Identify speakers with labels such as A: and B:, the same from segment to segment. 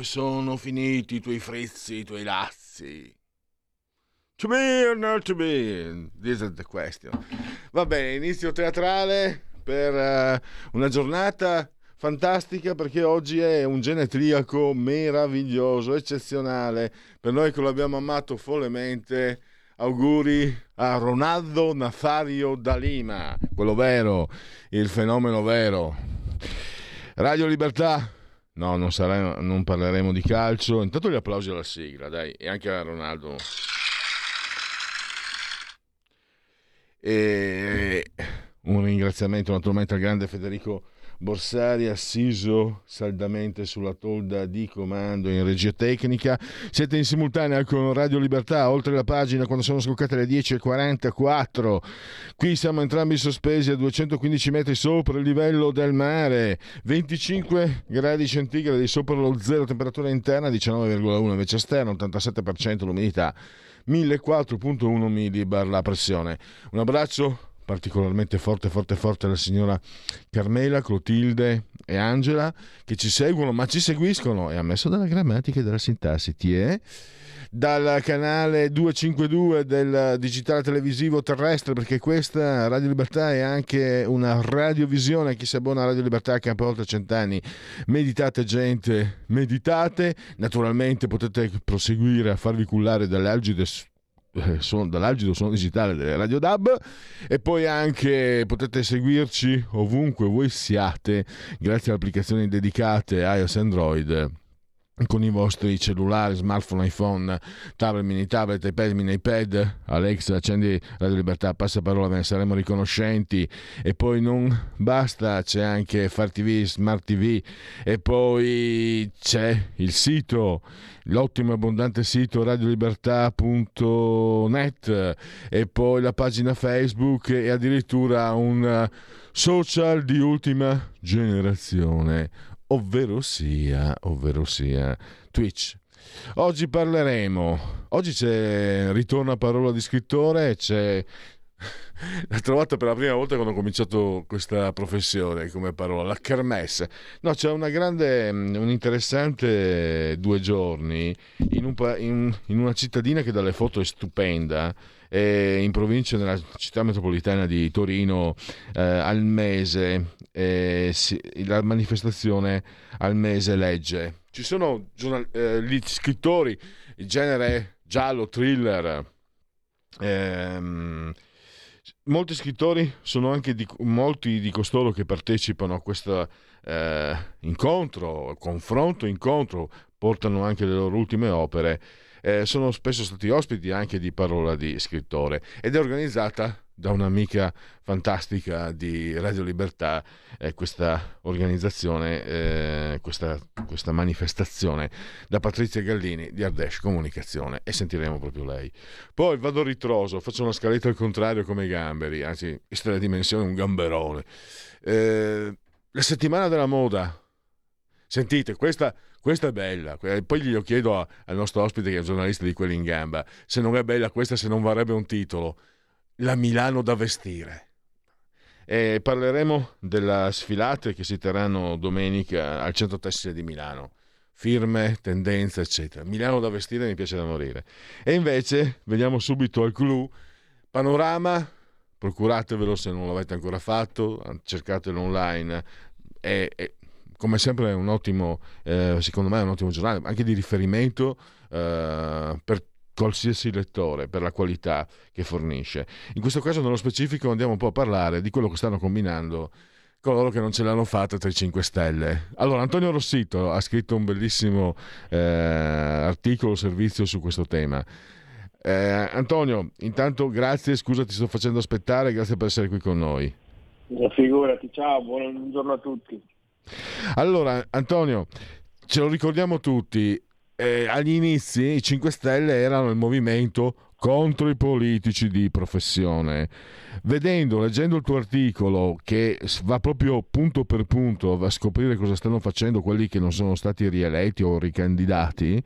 A: Dove sono finiti i tuoi frizzi, i tuoi lazzi? To be or not to be? This is the question. Va bene, inizio teatrale per eh, una giornata fantastica perché oggi è un genetriaco meraviglioso, eccezionale. Per noi che lo abbiamo amato follemente, auguri a Ronaldo Nazario da Lima, quello vero, il fenomeno vero. Radio Libertà. No, non, sarà, non parleremo di calcio. Intanto gli applausi alla sigla, dai, e anche a Ronaldo. E un ringraziamento naturalmente al grande Federico Borsari, assiso saldamente sulla tolda di comando in regia tecnica. Siete in simultanea con Radio Libertà, oltre la pagina quando sono scoccate le 10.44. Qui siamo entrambi sospesi a 215 metri sopra il livello del mare, 25 gradi centigradi sopra lo zero, temperatura interna 19,1 invece esterna, 87% l'umidità. 1004.1 millibar la pressione. Un abbraccio particolarmente forte, forte, forte alla signora Carmela, Clotilde e Angela che ci seguono, ma ci seguiscono, è ammesso dalla grammatica e dalla sintassi, ti è? Dal canale 252 del digitale televisivo terrestre, perché questa Radio Libertà è anche una radiovisione. Chi si abbona a Radio Libertà ha per oltre cent'anni. Meditate, gente, meditate. Naturalmente potete proseguire a farvi cullare dalle algide sono, dall'algido suono digitale delle Radio DAB. E poi anche potete seguirci ovunque voi siate grazie alle applicazioni dedicate iOS Android con i vostri cellulari, smartphone, iPhone, tablet, mini tablet, iPad, mini iPad, Alexa, accendi Radio Libertà, passa parola, ve ne saremo riconoscenti. E poi non basta, c'è anche Far TV, Smart TV e poi c'è il sito, l'ottimo e abbondante sito radiolibertà.net e poi la pagina Facebook e addirittura un social di ultima generazione ovvero sia, ovvero sia Twitch. Oggi parleremo, oggi c'è ritorno a parola di scrittore, c'è l'ho trovata per la prima volta quando ho cominciato questa professione come parola, la kermesse. No, c'è una grande, mm, un interessante due giorni in, un, in, in una cittadina che dalle foto è stupenda, in provincia nella città metropolitana di Torino eh, al mese si, la manifestazione al mese legge. Ci sono giornal- eh, gli scrittori il genere giallo thriller ehm, molti scrittori sono anche di, molti di costoro che partecipano a questo eh, incontro confronto incontro portano anche le loro ultime opere eh, sono spesso stati ospiti anche di Parola di Scrittore ed è organizzata da un'amica fantastica di Radio Libertà eh, questa organizzazione, eh, questa, questa, manifestazione da Patrizia Gallini di Ardesh Comunicazione e sentiremo proprio lei. Poi vado ritroso, faccio una scaletta al contrario come i gamberi, anzi, questa è la dimensione un gamberone. Eh, la settimana della moda, sentite, questa questa è bella. Poi glielo chiedo al nostro ospite che è giornalista di quelli in gamba, se non è bella questa, se non varrebbe un titolo. La Milano da vestire. E parleremo della sfilate che si terranno domenica al centro tessile di Milano. Firme, tendenze, eccetera. Milano da vestire mi piace da morire. E invece veniamo subito al clou. Panorama, procuratevelo se non l'avete ancora fatto, cercatelo online. È, è, come sempre è un ottimo, eh, secondo me è un ottimo giornale, anche di riferimento eh, per qualsiasi lettore per la qualità che fornisce. In questo caso nello specifico andiamo un po' a parlare di quello che stanno combinando coloro che non ce l'hanno fatta tra i 5 Stelle. Allora, Antonio Rossito ha scritto un bellissimo eh, articolo, servizio su questo tema. Eh, Antonio, intanto grazie, scusa ti sto facendo aspettare, grazie per essere qui con noi.
B: Figurati, ciao, buongiorno a tutti.
A: Allora, Antonio, ce lo ricordiamo tutti, eh, agli inizi i 5 Stelle erano il movimento contro i politici di professione. Vedendo, leggendo il tuo articolo che va proprio punto per punto a scoprire cosa stanno facendo quelli che non sono stati rieletti o ricandidati,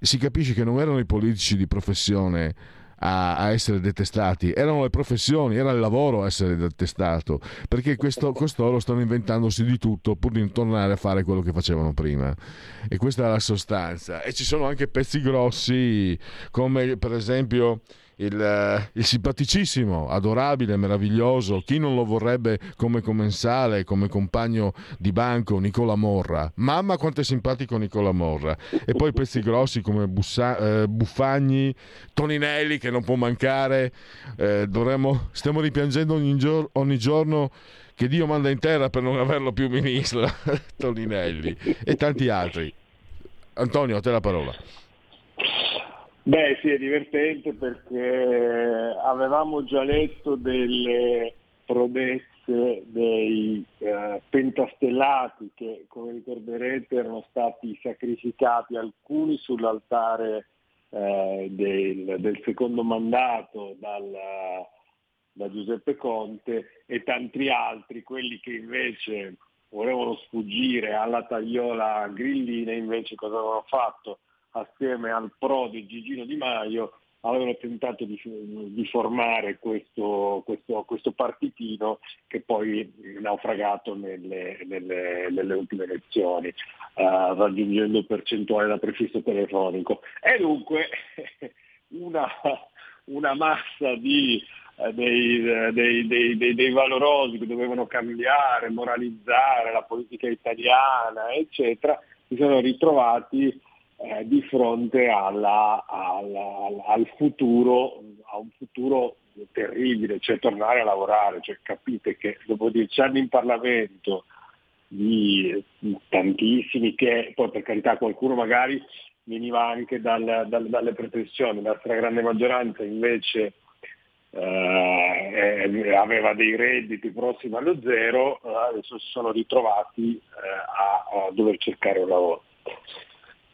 A: si capisce che non erano i politici di professione a, a, essere detestati, erano le professioni, era il lavoro a essere detestato, perché questo, costoro stanno inventandosi di tutto pur di tornare a fare quello che facevano prima. E questa è la sostanza. E ci sono anche pezzi grossi, come per esempio il, eh, il, simpaticissimo, adorabile, meraviglioso, chi non lo vorrebbe come commensale, come compagno di banco, Nicola Morra. Mamma quanto è simpatico Nicola Morra. E poi pezzi grossi come Bussa, eh, Buffagni, Toninelli che non può mancare. Eh, dovremmo, stiamo ripiangendo ogni, gior- ogni giorno che Dio manda in terra per non averlo più ministro, Toninelli e tanti altri. Antonio, a te la parola.
B: Beh sì, è divertente perché avevamo già letto delle prodezze dei eh, pentastellati che, come ricorderete, erano stati sacrificati alcuni sull'altare eh, del, del, secondo mandato dal, da Giuseppe Conte e tanti altri, quelli che invece volevano sfuggire alla tagliola grillina, invece cosa avevano fatto? Assieme al pro di Gigino Di Maio avevano tentato di, di formare questo, questo, questo, partitino che poi è naufragato nelle, nelle, nelle ultime elezioni, uh, raggiungendo percentuale da prefisso telefonico. E dunque una, una massa di, uh, dei, dei, dei, dei, valorosi che dovevano cambiare, moralizzare la politica italiana, eccetera, si sono ritrovati eh, di fronte alla, alla, al futuro, a un futuro terribile, cioè tornare a lavorare, cioè capite che dopo dieci anni in Parlamento di tantissimi che poi per carità qualcuno magari veniva anche dal, dal, dalle pretensioni, la stragrande maggioranza invece eh, aveva dei redditi prossimi allo zero, eh, adesso si sono ritrovati eh, a, a dover cercare un lavoro.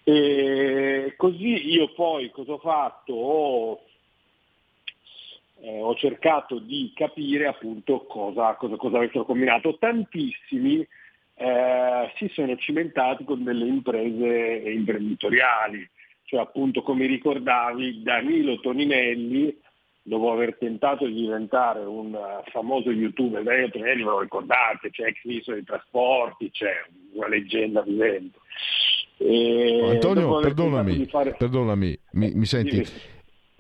B: E così io poi cosa ho fatto? Ho, eh, ho cercato di capire appunto cosa, cosa, cosa avessero combinato. Tantissimi eh, si sono cimentati con delle imprese imprenditoriali, cioè appunto come ricordavi Danilo Toninelli dopo aver tentato di diventare un famoso youtuber, Danilo Toninelli ve lo ricordate, c'è ex ministro dei trasporti, c'è una leggenda vivente.
A: E Antonio, perdonami, fare... perdonami mi, mi senti?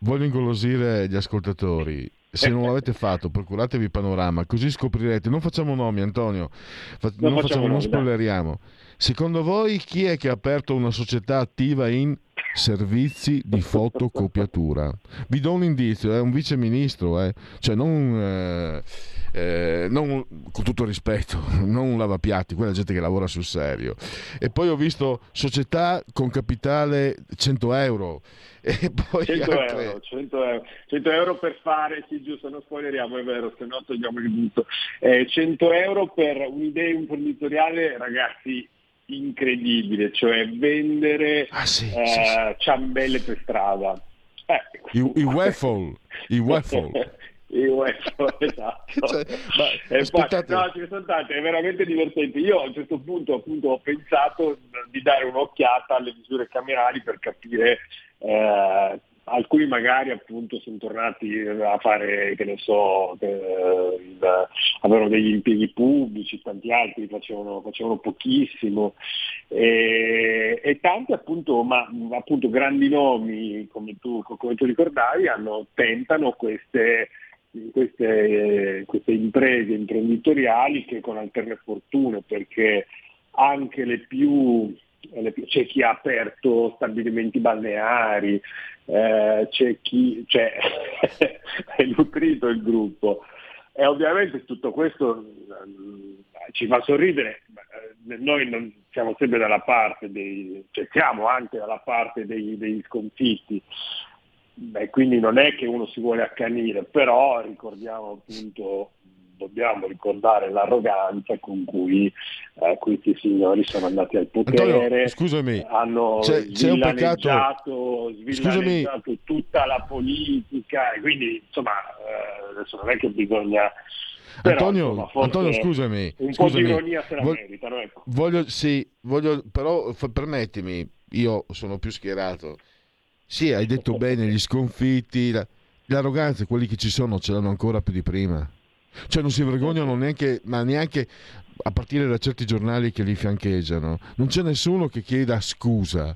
A: Voglio ingolosire gli ascoltatori. Se non l'avete fatto, procuratevi Panorama, così scoprirete. Non facciamo nomi, Antonio, Fa... non, non, facciamo, non spoileriamo. Secondo voi chi è che ha aperto una società attiva in servizi di fotocopiatura? Vi do un indizio, è un vice ministro, eh? cioè non... Eh eh, non, con tutto rispetto, non un lavapiatti, quella gente che lavora sul serio. E poi ho visto società con capitale 100 euro.
B: E poi 100, altre... euro, 100, euro, 100 euro per fare, sì giusto, non spoileriamo, è vero, se no togliamo il butto. Eh, 100 euro per un'idea imprenditoriale, ragazzi, incredibile, cioè vendere ah, sì, eh, sì, sì. ciambelle per strada.
A: Eh. I, I waffle, i waffle.
B: UEFA, esatto. Cioè, ma, e poi, no, ce sono tante, è veramente divertente. Io a un certo punto appunto ho pensato di dare un'occhiata alle misure camerali per capire eh, alcuni magari appunto sono tornati a fare, che ne so, eh, avevano degli impieghi pubblici, tanti altri facevano, facevano pochissimo e, e, tanti appunto, ma appunto grandi nomi come tu, come tu ricordavi hanno, tentano queste queste, queste imprese imprenditoriali che con alterne fortune, perché anche le più, c'è chi ha aperto stabilimenti balneari, eh, c'è chi cioè, è nutrito il gruppo. E ovviamente tutto questo ci fa sorridere, eh, noi siamo sempre dalla parte dei, cioè siamo anche dalla parte dei, degli sconfitti, Beh, quindi non è che uno si vuole accanire, però ricordiamo appunto dobbiamo ricordare l'arroganza con cui eh, questi signori sono andati al potere,
A: Antonio, scusami,
B: hanno c'è, c'è un peccato... svillaneggiato tutta la politica e quindi insomma eh, adesso non è che bisogna...
A: Però, Antonio, insomma, Antonio, scusami,
B: un
A: scusami.
B: po' di ironia se la Vol- meritano. Ecco.
A: Voglio, sì, voglio, però f- permettimi, io sono più schierato. Sì, hai detto bene, gli sconfitti, la, l'arroganza, quelli che ci sono ce l'hanno ancora più di prima. Cioè non si vergognano neanche, ma neanche a partire da certi giornali che li fiancheggiano. Non c'è nessuno che chieda scusa.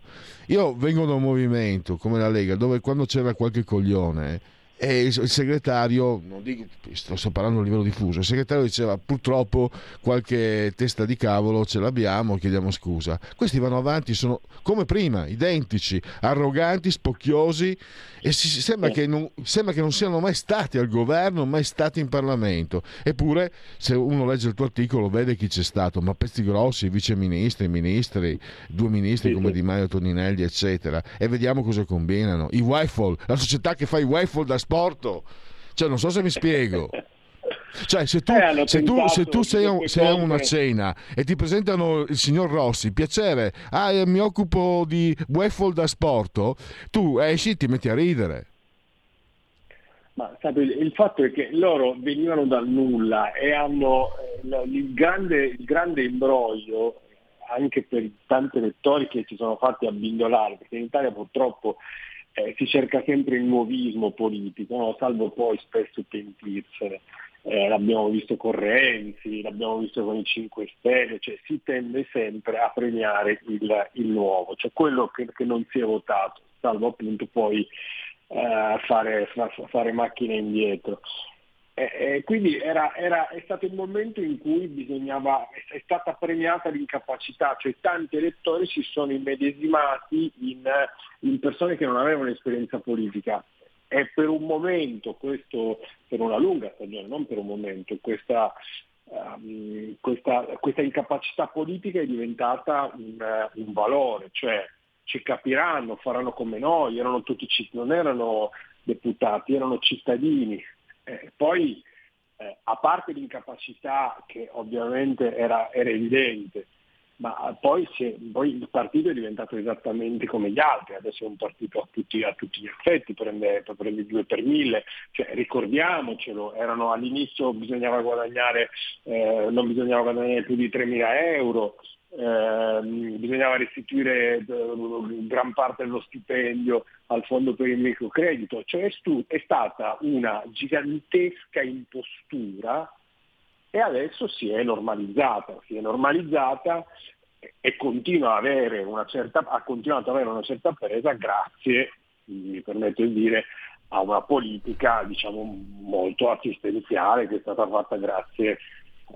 A: Io vengo da un movimento come la Lega dove quando c'era qualche coglione e il, segretario, non dico, sto parlando a livello diffuso, il segretario diceva purtroppo qualche testa di cavolo ce l'abbiamo, chiediamo scusa. Questi vanno avanti, sono come prima, identici, arroganti, spocchiosi e si, sembra, che non, sembra che non siano mai stati al governo, mai stati in Parlamento. Eppure se uno legge il tuo articolo vede chi c'è stato, ma pezzi grossi, viceministri, ministri, due ministri come Di Maio, Toninelli, eccetera, e vediamo cosa combinano. I Wi-Fi, la società che fa i Wi-Fi da trasporto. Cioè, non so se mi spiego. Cioè, se tu, eh, se tu, se tu sei, un, sei a una cena e ti presentano il signor Rossi, piacere, ah, mi occupo di waffle da sport, tu esci e ti metti a ridere.
B: Ma sape, il fatto è che loro venivano dal nulla e hanno eh, il grande, il grande imbroglio anche per tanti elettori che si sono fatti abbindolare, perché in Italia purtroppo eh, si cerca sempre il nuovismo politico, no? salvo poi spesso pentirsene. Eh, l'abbiamo visto con Renzi, l'abbiamo visto con i 5 Stelle, cioè si tende sempre a premiare il, il nuovo, cioè quello che, che, non si è votato, salvo appunto poi eh, fare, fare macchine indietro. Eh, quindi era, era, è stato il momento in cui bisognava, è stata premiata l'incapacità, cioè tanti elettori si sono immedesimati in, in persone che non avevano esperienza politica. E per un momento, questo, per una lunga stagione, non per un momento, questa, um, questa, questa incapacità politica è diventata un, un, valore, cioè ci capiranno, faranno come noi, erano tutti, non erano deputati, erano cittadini, eh, poi, eh, a parte l'incapacità che ovviamente era, era evidente, ma poi, poi, il partito è diventato esattamente come gli altri, adesso è un partito a tutti, a tutti gli effetti, prende, prende due per mille, cioè, ricordiamocelo, erano, all'inizio bisognava eh, non bisognava guadagnare più di 3.000 euro, eh, bisognava restituire eh, gran parte dello stipendio al fondo per il microcredito, cioè è, stata una gigantesca impostura e adesso si è normalizzata, si è normalizzata e continua certa, ha continuato ad avere una certa presa grazie, mi permetto di dire, a una politica diciamo, molto assistenziale che è stata fatta grazie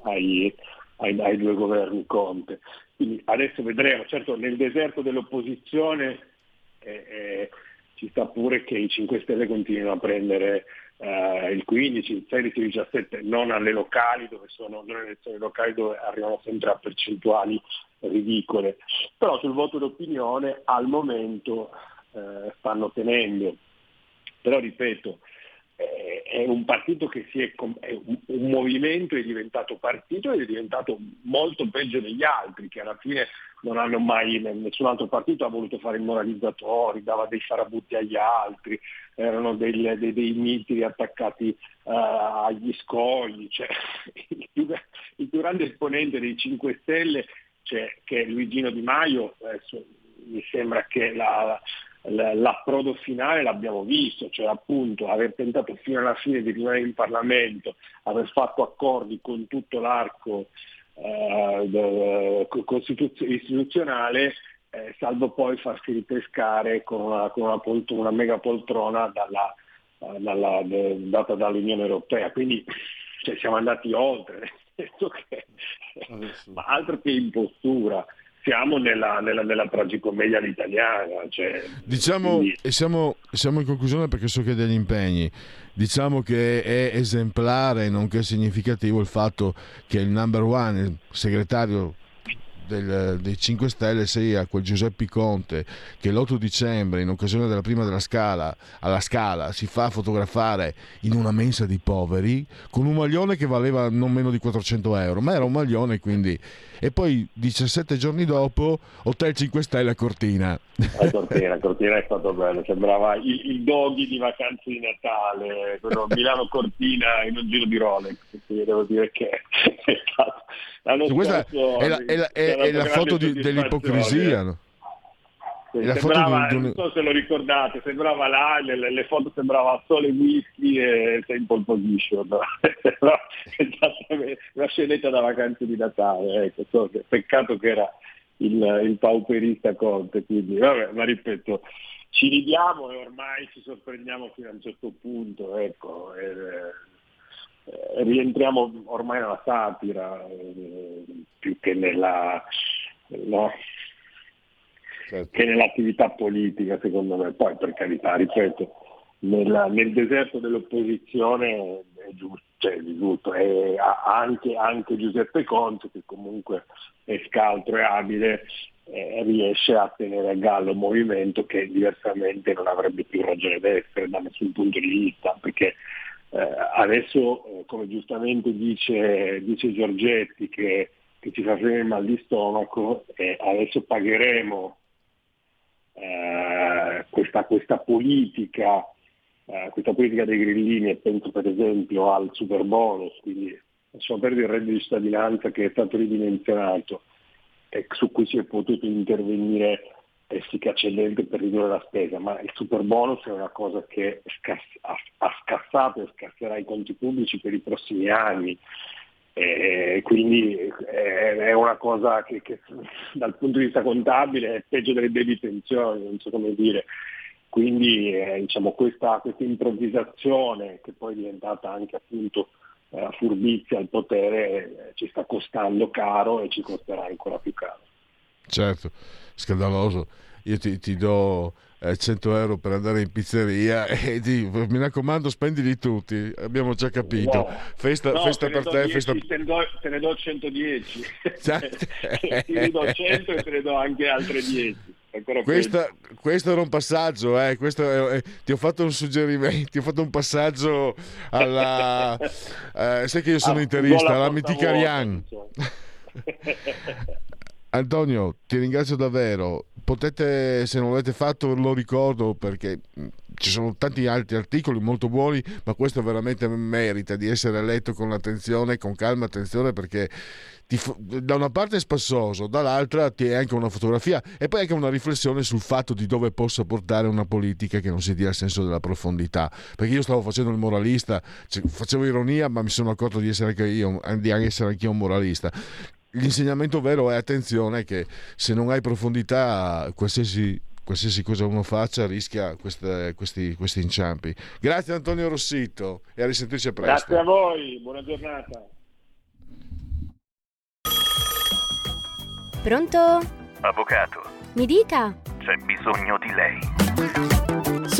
B: ai, ai, ai due governi Conte. Quindi adesso vedremo, certo nel deserto dell'opposizione eh, eh, ci sta pure che i 5 Stelle continuino a prendere eh, il 15, il 16, il 17, non alle locali dove sono, non alle elezioni locali dove arrivano sempre a percentuali ridicole. Però sul voto d'opinione al momento eh, stanno tenendo. Però ripeto, è un partito che si è, è un, movimento è diventato partito ed è diventato molto peggio degli altri che alla fine non hanno mai, nessun altro partito ha voluto fare i moralizzatori, dava dei farabutti agli altri, erano dei, dei, dei miti attaccati uh, agli scogli, cioè, il, più, il, più, grande esponente dei 5 Stelle cioè, che è Luigino Di Maio, adesso, mi sembra che la, l'approdo finale l'abbiamo visto, cioè appunto aver tentato fino alla fine di rimanere in Parlamento, aver fatto accordi con tutto l'arco eh, istituzionale, eh, salvo poi farsi ripescare con una, con una, poltr- una mega poltrona dalla, dalla, data dall'Unione Europea. Quindi cioè, siamo andati oltre, nel senso che, ma altro che impostura siamo nella, nella, nella tragicommedia all'italiana. Cioè,
A: diciamo, quindi... e siamo, siamo in conclusione perché so che degli impegni. Diciamo che è esemplare, nonché significativo il fatto che il number one, il segretario del, dei 5 Stelle sia quel Giuseppe Conte che l'8 dicembre, in occasione della prima della Scala, alla Scala, si fa fotografare in una mensa di poveri con un maglione che valeva non meno di 400 euro, ma era un maglione quindi e poi 17 giorni dopo Hotel 5 Stelle a Cortina.
B: A Cortina, Cortina è stato bello, sembrava il, il doggy di vacanze di Natale, quello Milano Cortina in un giro di Rolex, devo dire che è stato l'anno
A: Questa è la, è la, è, è la foto di, dell'ipocrisia, no?
B: sembrava, di un... non so se lo ricordate, sembrava là, le, le foto sembrava sole whisky e sei in pole position, no? una scenetta da vacanze di Natale, ecco, so peccato che era il, il pauperista Conte, quindi vabbè, ma ripeto, ci ridiamo e ormai ci sorprendiamo fino a un certo punto, ecco, e, eh, rientriamo ormai nella satira eh, più che nella... No? certo. che nell'attività politica, secondo me. Poi, per carità, ripeto, nella, nel deserto dell'opposizione è giusto, cioè, giusto è anche, anche, Giuseppe Conte, che comunque è scaltro e abile, eh, riesce a tenere a gallo un movimento che diversamente non avrebbe più ragione d'essere da nessun punto di vista, perché adesso, eh, come giustamente dice, dice Giorgetti, che, che ci fa venire mal di stomaco, eh, adesso pagheremo eh, questa, questa, politica, eh, questa politica dei grillini e penso per esempio al super bonus, quindi lasciamo perdere il reddito di cittadinanza che è stato ridimensionato e su cui si è potuto intervenire efficacemente per ridurre la spesa, ma il super bonus è una cosa che ha scassato e scasserà i conti pubblici per i prossimi anni. E quindi è una cosa che, che, dal punto di vista contabile è peggio delle baby pensioni, non so come dire. Quindi eh, diciamo, questa, questa, improvvisazione che poi è diventata anche appunto eh, furbizia al potere eh, ci sta costando caro e ci costerà ancora più caro.
A: Certo, scandaloso. Io ti, ti do 100 euro per andare in pizzeria e ti, mi raccomando spendili tutti, abbiamo già capito.
B: No.
A: Festa,
B: no,
A: festa per te,
B: 10,
A: festa...
B: te, ne do, te ne do 110. ti ne do 100 e te ne do anche altre 10.
A: Questa, questo era un passaggio, eh, è, eh, ti ho fatto un suggerimento, ti ho fatto un passaggio alla... eh, sai che io sono ah, interista, alla mitica Rian. Antonio, ti ringrazio davvero. Potete, se non l'avete fatto, lo ricordo perché mm, ci sono tanti altri articoli molto buoni, ma questo veramente merita di essere letto con attenzione, con calma, attenzione perché ti, da una parte è spassoso, dall'altra ti è anche una fotografia e poi anche una riflessione sul fatto di dove possa portare una politica che non si dia il senso della profondità. Perché io stavo facendo il moralista, cioè, facevo ironia, ma mi sono accorto di essere anche io, di essere anche io un moralista l'insegnamento vero è attenzione che se non hai profondità qualsiasi, qualsiasi cosa uno faccia rischia queste, questi, questi, inciampi. Grazie Antonio Rossito e a risentirci a presto.
B: Grazie a voi, buona giornata.
C: Pronto?
D: Avvocato.
C: Mi dica.
D: C'è bisogno di lei.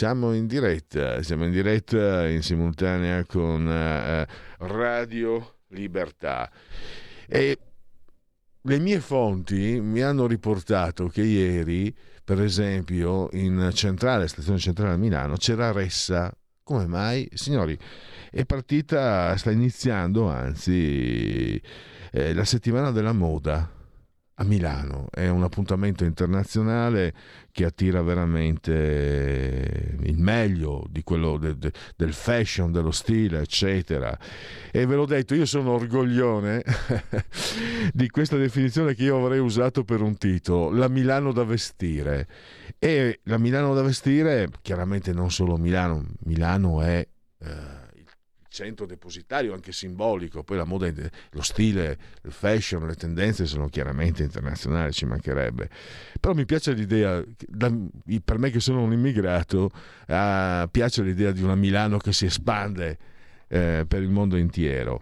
A: Siamo in diretta, siamo in diretta in simultanea con eh, Radio Libertà. E le mie fonti mi hanno riportato che ieri, per esempio, in centrale, stazione centrale a Milano, c'era Ressa. Come mai? Signori, è partita, sta iniziando, anzi, eh, la settimana della moda a Milano. È un appuntamento internazionale che attira veramente il meglio di quello de- de- del fashion, dello stile, eccetera. E ve l'ho detto, io sono orgoglione di questa definizione che io avrei usato per un titolo, la Milano da vestire. E la Milano da vestire, chiaramente non solo Milano, Milano è... eh, centro depositario anche simbolico, poi la moda, lo stile, il fashion, le tendenze sono chiaramente internazionali, ci mancherebbe. Però mi piace l'idea, per me che sono un immigrato, ah, piace l'idea di una Milano che si espande eh, per il mondo intero.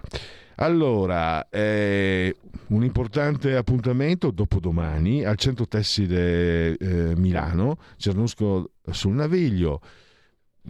A: Allora, eh, un importante appuntamento dopodomani al Centro Tessile eh, Milano, Cernusco sul Naviglio.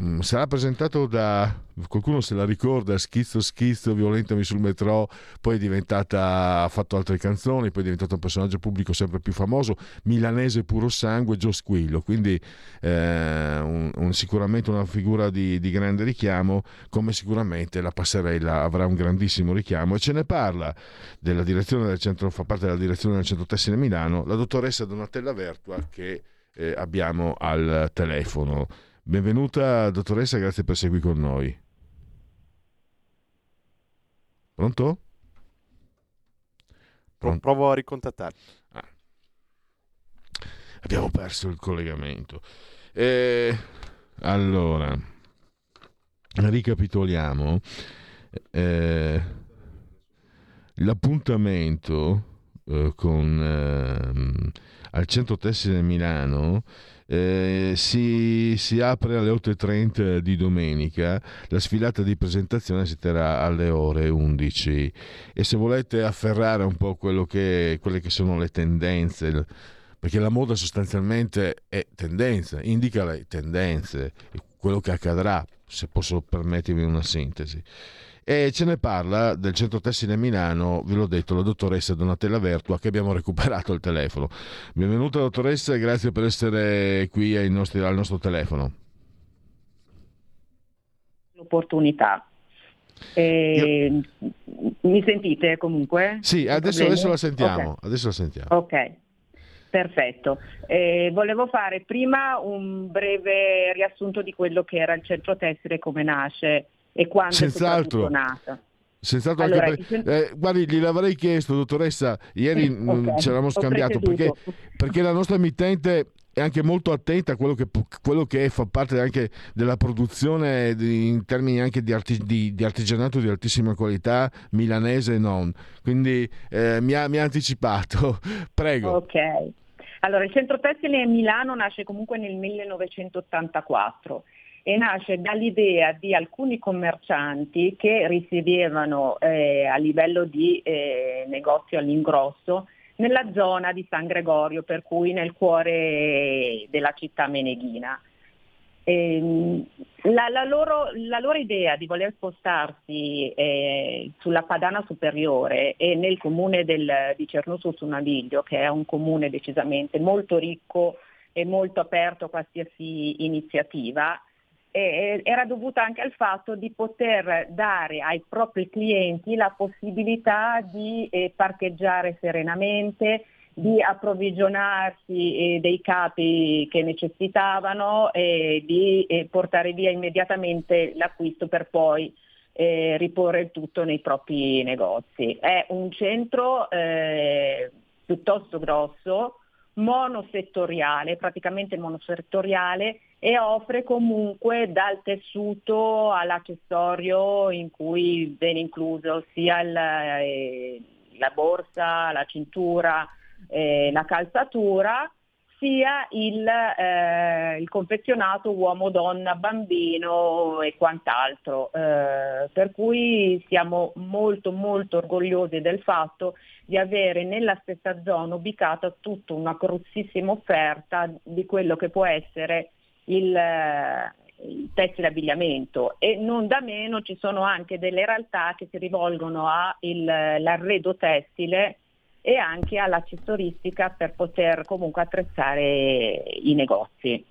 A: Mm, Sarà presentato da qualcuno se la ricorda, Schizzo Schizzo, Violentami sul metro, poi è diventata, ha fatto altre canzoni, poi è diventato un personaggio pubblico sempre più famoso, milanese puro sangue, Gio Squillo, quindi eh, un- un- sicuramente una figura di, di grande richiamo, come sicuramente la passerella avrà un grandissimo richiamo e ce ne parla della direzione del centro, fa parte della direzione del centro tessile Milano, la dottoressa Donatella Vertua che eh, abbiamo al telefono. Benvenuta dottoressa, grazie per essere qui con noi. Pronto?
E: Pro- provo a ricontattare.
A: Abbiamo perso il collegamento. Eh, allora, ricapitoliamo, eh, l'appuntamento eh, con, ehm, al Centro Tessile Milano eh, si, si apre alle 8.30 di domenica, la sfilata di presentazione si terrà alle ore 11 e se volete afferrare un po' che, quelle che sono le tendenze, perché la moda sostanzialmente è tendenza, indica le tendenze, quello che accadrà, se posso permettermi una sintesi. E ce ne parla del centro tessile Milano, ve l'ho detto, la dottoressa Donatella Vertua che abbiamo recuperato il telefono. Benvenuta dottoressa e grazie per essere qui ai nostri- al nostro telefono.
E: l'opportunità. Eh, Mi sentite comunque?
A: Sì, adesso, adesso la sentiamo.
E: Ok.
A: Adesso la sentiamo.
E: Ok, perfetto. Eh, volevo fare prima un breve riassunto di quello che era il centro tessile, come nasce e quando
A: Senz'altro.
E: è nato.
A: Senz'altro
E: Allora,
A: anche per- eh, guardi, gliel'avrei chiesto, dottoressa, ieri
E: Sì,
A: mm,
E: ok,
A: ci eravamo scambiato perché, perché la nostra emittente è anche molto attenta a quello che, quello che fa parte anche della produzione di- in termini anche di, arti- di- di artigianato di altissima qualità, milanese e non. Quindi eh, mi, ha, mi ha anticipato. Prego.
E: Ok. Allora, il centro tessile a Milano nasce comunque nel 1984 e nasce dall'idea di alcuni commercianti che risiedevano eh, a livello di eh, negozio all'ingrosso nella zona di San Gregorio, per cui nel cuore della città meneghina. Ehm, la, la loro, la loro idea di voler spostarsi eh, sulla Padana Superiore e nel comune del- di Cernusco sul Naviglio, che è un comune decisamente molto ricco e molto aperto a qualsiasi iniziativa, eh, era dovuta anche al fatto di poter dare ai propri clienti la possibilità di eh, parcheggiare serenamente, di approvvigionarsi eh, dei capi che necessitavano e di eh, portare via immediatamente l'acquisto per poi eh, riporre il tutto nei propri negozi. È un centro eh, piuttosto grosso, monosettoriale, praticamente monosettoriale e offre comunque dal tessuto all'accessorio in cui viene incluso sia il, eh, la borsa, la cintura, eh, la calzatura, sia il, eh, il confezionato uomo, donna, bambino e quant'altro. Eh, per cui siamo molto molto orgogliosi del fatto di avere nella stessa zona ubicata tutta una grossissima offerta di quello che può essere il, eh, il tessile abbigliamento e non da meno ci sono anche delle realtà che si rivolgono all'arredo tessile e anche all'accessoristica per poter comunque attrezzare i negozi.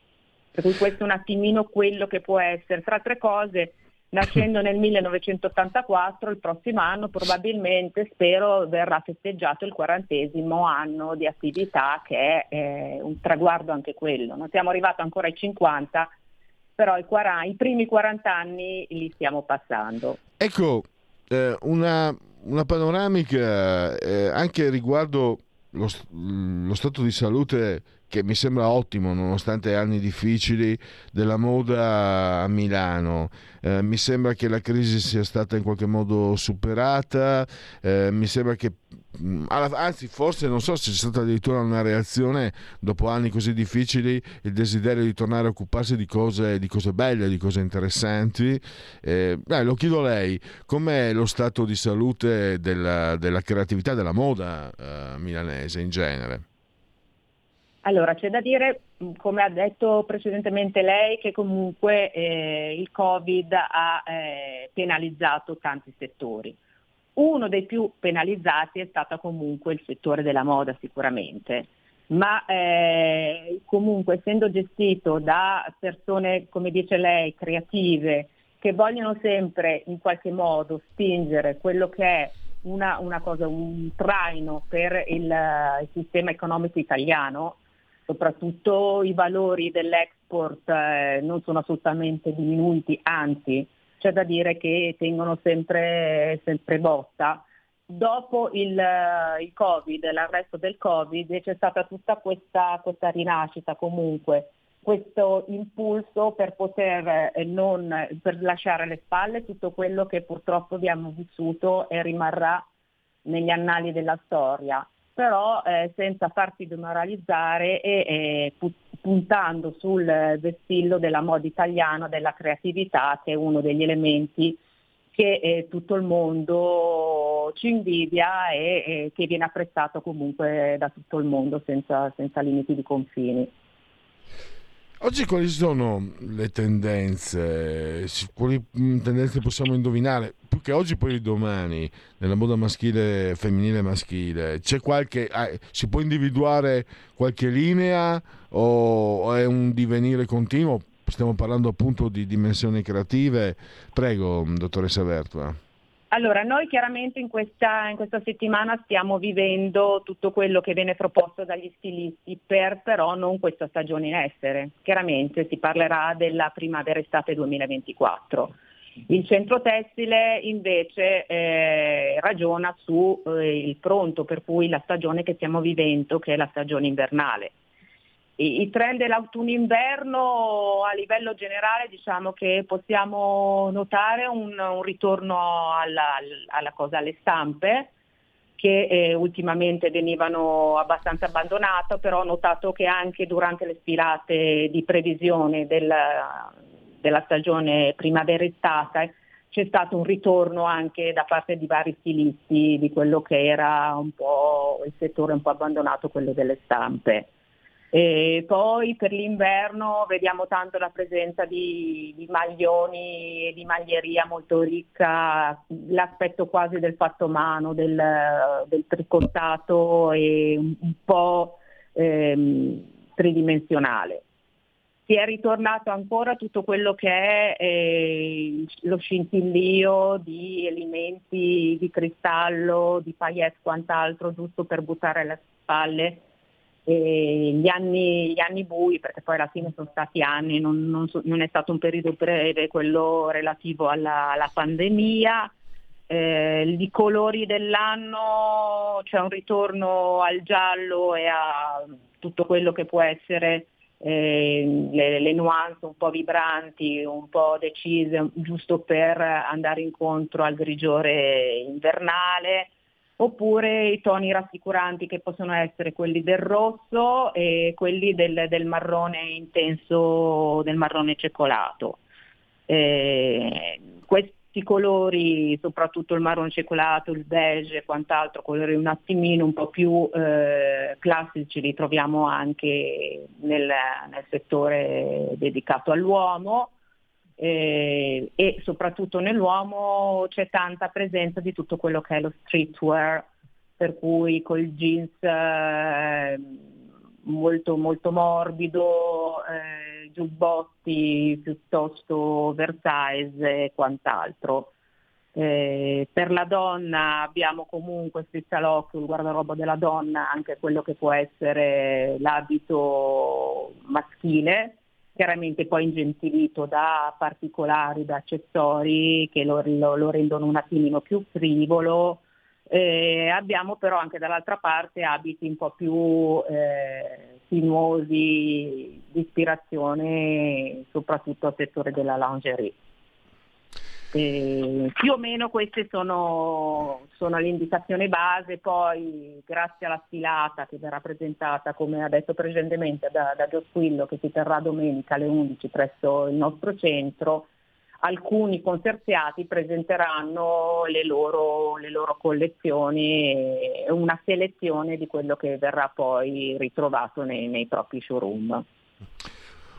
E: Per cui questo è un attimino quello che può essere, tra altre cose, nascendo nel 1984, il prossimo anno probabilmente spero verrà festeggiato il quarantesimo anno di attività che è eh, un traguardo anche quello. Non siamo arrivati ancora ai 50, però i, 40 i primi 40 anni li stiamo passando.
A: Ecco, eh, una, una panoramica eh, anche riguardo lo, lo stato di salute che mi sembra ottimo nonostante anni difficili della moda a Milano. Eh, mi sembra che la crisi sia stata in qualche modo superata, eh, mi sembra che alla- anzi forse non so se c'è stata addirittura una reazione dopo anni così difficili, il desiderio di tornare a occuparsi di cose, di cose belle, di cose interessanti. Eh, dai, lo chiedo a lei, com'è lo stato di salute della, della creatività della moda eh, milanese in genere?
E: Allora, c'è da dire, mh, come ha detto precedentemente lei, che comunque eh, il Covid ha eh, penalizzato tanti settori. Uno dei più penalizzati è stato comunque il settore della moda sicuramente, ma eh, comunque essendo gestito da persone, come dice lei, creative, che vogliono sempre in qualche modo spingere quello che è una, una cosa, un traino per il, il sistema economico italiano, soprattutto i valori dell'export eh, non sono assolutamente diminuiti, anzi c'è da dire che tengono sempre, sempre botta. Dopo il, eh, il Covid, l'arresto del Covid, c'è stata tutta questa, questa rinascita comunque questo impulso per poter eh, non, per lasciare alle spalle tutto quello che purtroppo abbiamo vissuto e rimarrà negli annali della storia, però eh, senza farsi demoralizzare e eh, pu- puntando sul vessillo della moda italiana, della creatività, che è uno degli elementi che eh, tutto il mondo ci invidia e, e che viene apprezzato comunque da tutto il mondo senza, senza limiti di confini.
A: Oggi quali sono le tendenze? Quali mm, tendenze possiamo indovinare? Più che oggi, poi domani, nella moda maschile, femminile e maschile, c'è qualche. ah, si può individuare qualche linea o è un divenire continuo? Stiamo parlando appunto di dimensioni creative. Prego, dottoressa Vertua.
E: Allora, noi chiaramente in questa, in questa settimana stiamo vivendo tutto quello che viene proposto dagli stilisti per però non questa stagione in essere. Chiaramente si parlerà della primavera-estate 2024. Il centro tessile invece eh, ragiona sul pronto, per cui la stagione che stiamo vivendo, che è la stagione invernale. I, i trend dell'autunno-inverno a livello generale diciamo che possiamo notare un, un ritorno alla, alla cosa, alle stampe che eh, ultimamente venivano abbastanza abbandonate, però ho notato che anche durante le sfilate di previsione della, della stagione primavera-estate c'è stato un ritorno anche da parte di vari stilisti di quello che era un po' il settore un po' abbandonato, quello delle stampe. E poi per l'inverno vediamo tanto la presenza di, di maglioni e di maglieria molto ricca, l'aspetto quasi del fatto mano, del, del tricottato e un, po' ehm, tridimensionale. Si è ritornato ancora tutto quello che è eh, lo scintillio di elementi di cristallo, di paillette, quant'altro, giusto per buttare alle spalle gli, anni, gli anni bui, perché poi alla fine sono stati anni, non, non non è stato un periodo breve quello relativo alla, alla pandemia. Eh, I colori dell'anno c'è un ritorno al giallo e a tutto quello che può essere eh, le, le nuance un po' vibranti, un po' decise, giusto per andare incontro al grigiore invernale oppure i toni rassicuranti che possono essere quelli del rosso e quelli del, del marrone intenso, del marrone cioccolato. Questi colori, soprattutto il marrone cioccolato, il beige e quant'altro, colori un attimino un po' più eh, classici, li troviamo anche nel, nel settore dedicato all'uomo eh, e soprattutto nell'uomo c'è tanta presenza di tutto quello che è lo streetwear, per cui col jeans eh, molto, molto morbido, eh, giubbotti piuttosto oversize e quant'altro. Eh, per la donna abbiamo comunque strizza l'occhio, il guardaroba della donna, anche quello che può essere l'abito maschile, chiaramente poi ingentilito da particolari, da accessori che lo, lo- lo rendono un attimino più frivolo. Eh, abbiamo però anche dall'altra parte abiti un po' più eh, sinuosi di ispirazione soprattutto al settore della lingerie. Eh, più o meno queste sono, sono le indicazioni base, poi grazie alla sfilata che verrà presentata, come ha detto precedentemente, da, da Gio Squillo, che si terrà domenica alle 11 presso il nostro centro, alcuni consorziati presenteranno le loro, le loro collezioni e una selezione di quello che verrà poi ritrovato nei, nei propri showroom.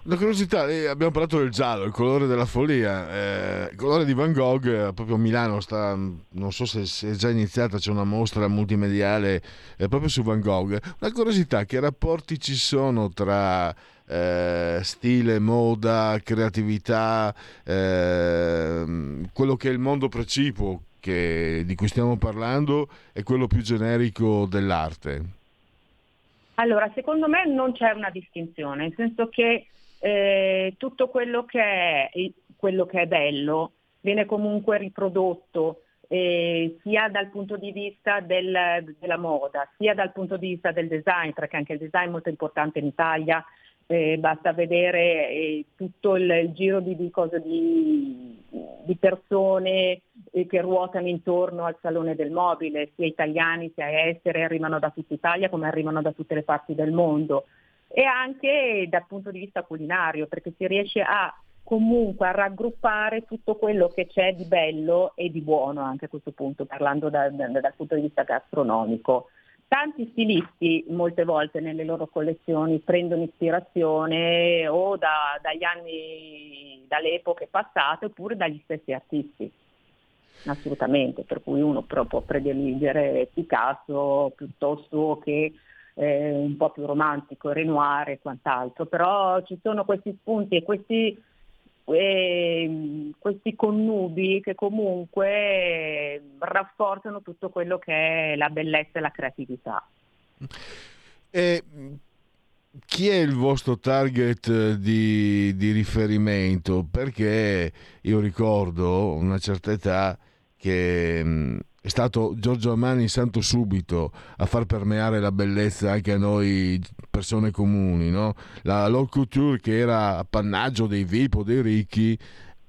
A: Una curiosità, eh, abbiamo parlato del giallo, il colore della follia, eh, il colore di Van Gogh, eh, proprio a Milano sta, non so se, se è già iniziata, c'è una mostra multimediale eh, proprio su Van Gogh. Una curiosità, che rapporti ci sono tra eh, stile, moda, creatività, ehm, quello che è il mondo precipuo che- di cui stiamo parlando e quello più generico dell'arte?
E: Allora, secondo me non c'è una distinzione, nel senso che eh, tutto quello che, è, quello che è bello viene comunque riprodotto eh, sia dal punto di vista del- della moda, sia dal punto di vista del design, perché anche il design è molto importante in Italia, eh, basta vedere eh, tutto il, il giro di, di, cose, di, di persone eh, che ruotano intorno al Salone del Mobile, sia italiani sia esteri, arrivano da tutta Italia come arrivano da tutte le parti del mondo e anche dal punto di vista culinario perché si riesce a comunque a raggruppare tutto quello che c'è di bello e di buono anche a questo punto, parlando da, da, dal punto di vista gastronomico. Tanti stilisti molte volte nelle loro collezioni prendono ispirazione o da, dagli anni, dalle epoche passate oppure dagli stessi artisti, assolutamente, per cui uno può prediligere Picasso piuttosto che eh, un po' più romantico, Renoir e quant'altro, però ci sono questi spunti e questi eh, questi connubi che comunque rafforzano tutto quello che è la bellezza e la creatività.
A: E chi è il vostro target di, di riferimento? Perché io ricordo una certa età che mh, è stato Giorgio Armani santo subito a far permeare la bellezza anche a noi persone comuni, no? La haute couture che era appannaggio dei VIP o dei ricchi,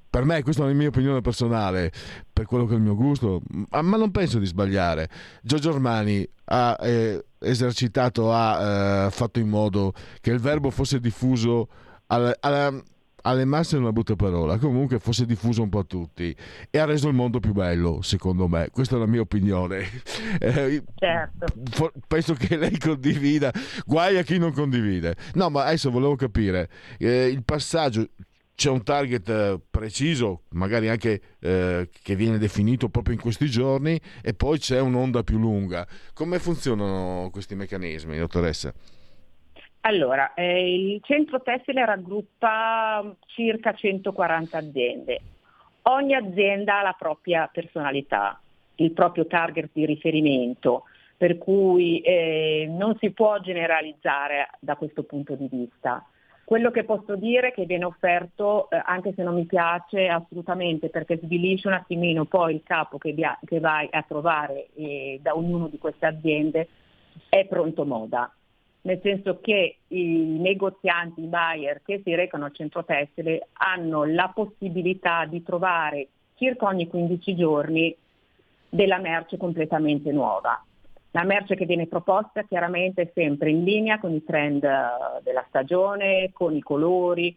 A: per me, questa è la mia opinione personale, per quello che è il mio gusto, ma non penso di sbagliare. Giorgio Armani ha eh, esercitato, ha eh, fatto in modo che il verbo fosse diffuso alla, alla alle masse è una brutta parola, comunque fosse diffuso un po' a tutti e ha reso il mondo più bello, secondo me. Questa è la mia opinione.
E: Eh, certo.
A: Penso che lei condivida, guai a chi non condivide. No, ma adesso volevo capire, eh, il passaggio, c'è un target eh, preciso, magari anche eh, che viene definito proprio in questi giorni, e poi c'è un'onda più lunga. Come funzionano questi meccanismi, dottoressa?
E: Allora, eh, il centro tessile raggruppa circa 140 aziende. Ogni azienda ha la propria personalità, il proprio target di riferimento, per cui eh, non si può generalizzare da questo punto di vista. Quello che posso dire è che viene offerto, eh, anche se non mi piace assolutamente, perché svilisce un attimino poi il capo che, via, che vai a trovare eh, da ognuno di queste aziende, è pronto moda nel senso che i negozianti, i buyer che si recano al centro tessile hanno la possibilità di trovare circa ogni 15 giorni della merce completamente nuova. La merce che viene proposta chiaramente è sempre in linea con i trend eh, della stagione, con i colori.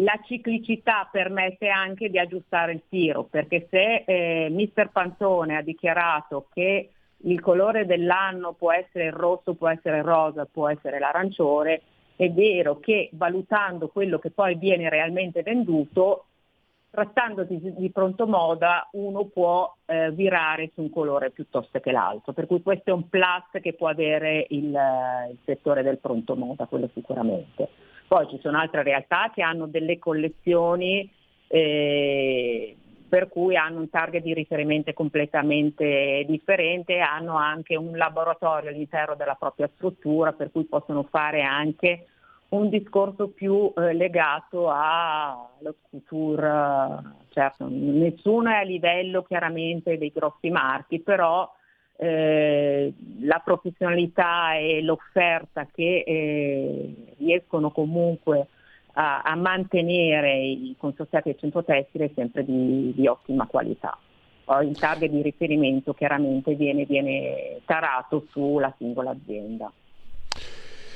E: La ciclicità permette anche di aggiustare il tiro, perché se eh, Mister Pantone ha dichiarato che il colore dell'anno può essere il rosso, può essere il rosa, può essere l'arancione, è vero che valutando quello che poi viene realmente venduto, trattandosi di pronto moda, uno può eh, virare su un colore piuttosto che l'altro. Per cui questo è un plus che può avere il, il settore del pronto moda, quello sicuramente. Poi ci sono altre realtà che hanno delle collezioni eh, per cui hanno un target di riferimento completamente differente, hanno anche un laboratorio all'interno della propria struttura, per cui possono fare anche un discorso più eh, legato allo couture, certo, nessuno è a livello chiaramente dei grossi marchi, però eh, la professionalità e l'offerta che eh, riescono comunque a, a mantenere i consorziati del centro tessile sempre di, di ottima qualità. Il target di riferimento chiaramente viene, viene tarato sulla singola azienda.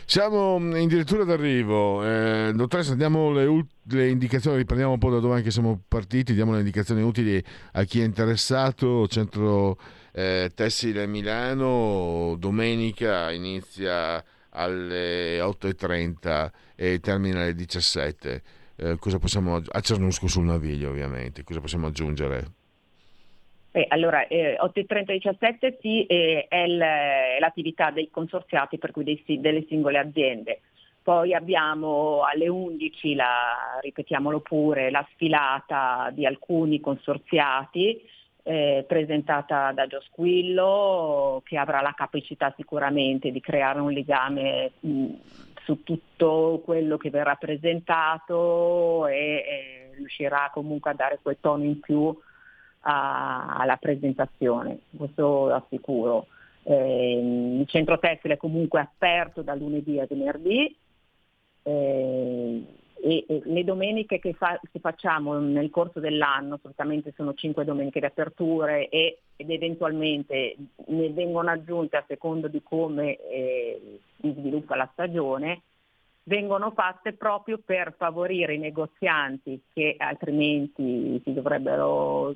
A: Siamo in dirittura d'arrivo. Eh, dottoressa, diamo le, le, indicazioni, riprendiamo un po' da dove anche siamo partiti, diamo le indicazioni utili a chi è interessato. Centro eh, Tessile Milano, domenica inizia alle 8.30 e termina alle 17. Eh, cosa possiamo a Cernusco sul Naviglio ovviamente, cosa possiamo aggiungere?
E: Eh, allora, eh, 8.30-17 sì, eh, è, l'attività dei consorziati, per cui dei, delle singole aziende. Poi abbiamo alle 11, la, ripetiamolo pure, la sfilata di alcuni consorziati eh, presentata da Giosquillo che avrà la capacità sicuramente di creare un legame mh, su tutto quello che verrà presentato e, e, riuscirà comunque a dare quel tono in più a, alla presentazione, questo lo assicuro. Eh, il centro tessile è comunque aperto da lunedì a venerdì, eh, e, e le domeniche che, fa- che facciamo nel corso dell'anno, solitamente sono cinque domeniche di aperture e, ed eventualmente ne vengono aggiunte a secondo di come eh, si sviluppa la stagione, vengono fatte proprio per favorire i negozianti che altrimenti si dovrebbero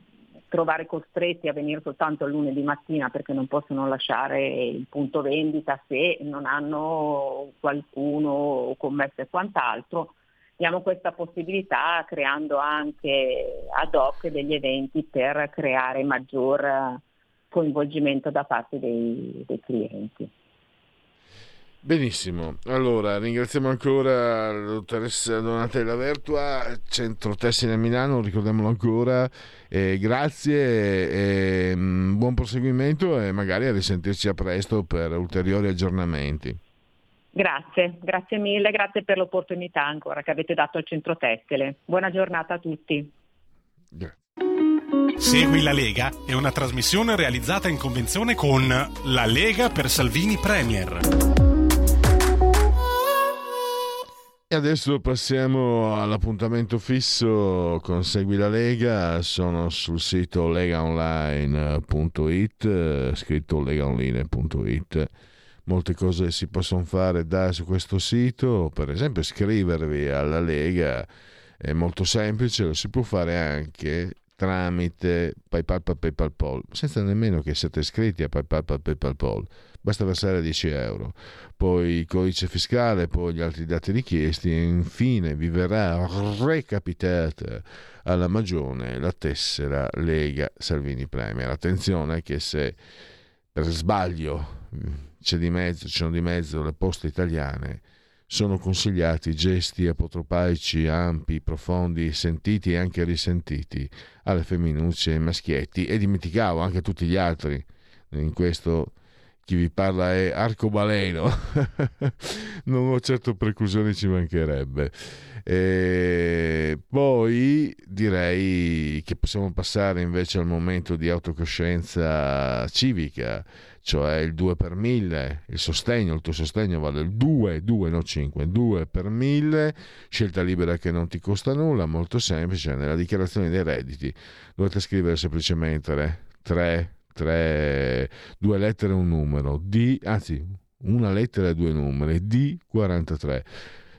E: trovare costretti a venire soltanto il lunedì mattina perché non possono lasciare il punto vendita se non hanno qualcuno commesso e quant'altro. Diamo questa possibilità creando anche ad hoc degli eventi per creare maggior coinvolgimento da parte dei, dei clienti.
A: Benissimo, allora ringraziamo ancora la dottoressa Donatella Vertua, Centro Tessile a Milano, ricordiamolo ancora, eh, grazie, e, mm, buon proseguimento e magari a risentirci a presto per ulteriori aggiornamenti.
E: Grazie, grazie mille, grazie per l'opportunità ancora che avete dato al Centro Tessile. Buona giornata a tutti.
F: Segui la Lega è una trasmissione realizzata in convenzione con La Lega per Salvini Premier.
A: E adesso passiamo all'appuntamento fisso con Segui la Lega, sono sul sito legaonline.it, scritto legaonline.it. Molte cose si possono fare da su questo sito, per esempio iscrivervi alla Lega è molto semplice, lo si può fare anche tramite PayPal, PayPal, PayPal, senza nemmeno che siate iscritti a PayPal, PayPal, PayPal. Basta versare 10 euro, poi il codice fiscale, poi gli altri dati richiesti e infine vi verrà recapitata alla magione la tessera Lega Salvini Premier. Attenzione che se per sbaglio c'è di mezzo, ci sono di mezzo le poste italiane, sono consigliati gesti apotropaici ampi, profondi, sentiti e anche risentiti alle femminucce e ai maschietti e dimenticavo anche tutti gli altri. In questo chi vi parla è arcobaleno, non ho certo preclusioni, ci mancherebbe. E poi direi che possiamo passare invece al momento di autocoscienza civica, cioè il 2 per 1000, il sostegno, il tuo sostegno vale il 2, 2 no 5, 2 per 1000, scelta libera che non ti costa nulla, molto semplice, nella dichiarazione dei redditi dovete scrivere semplicemente 3 tre, due lettere e un numero, D, anzi una lettera e due numeri, D43.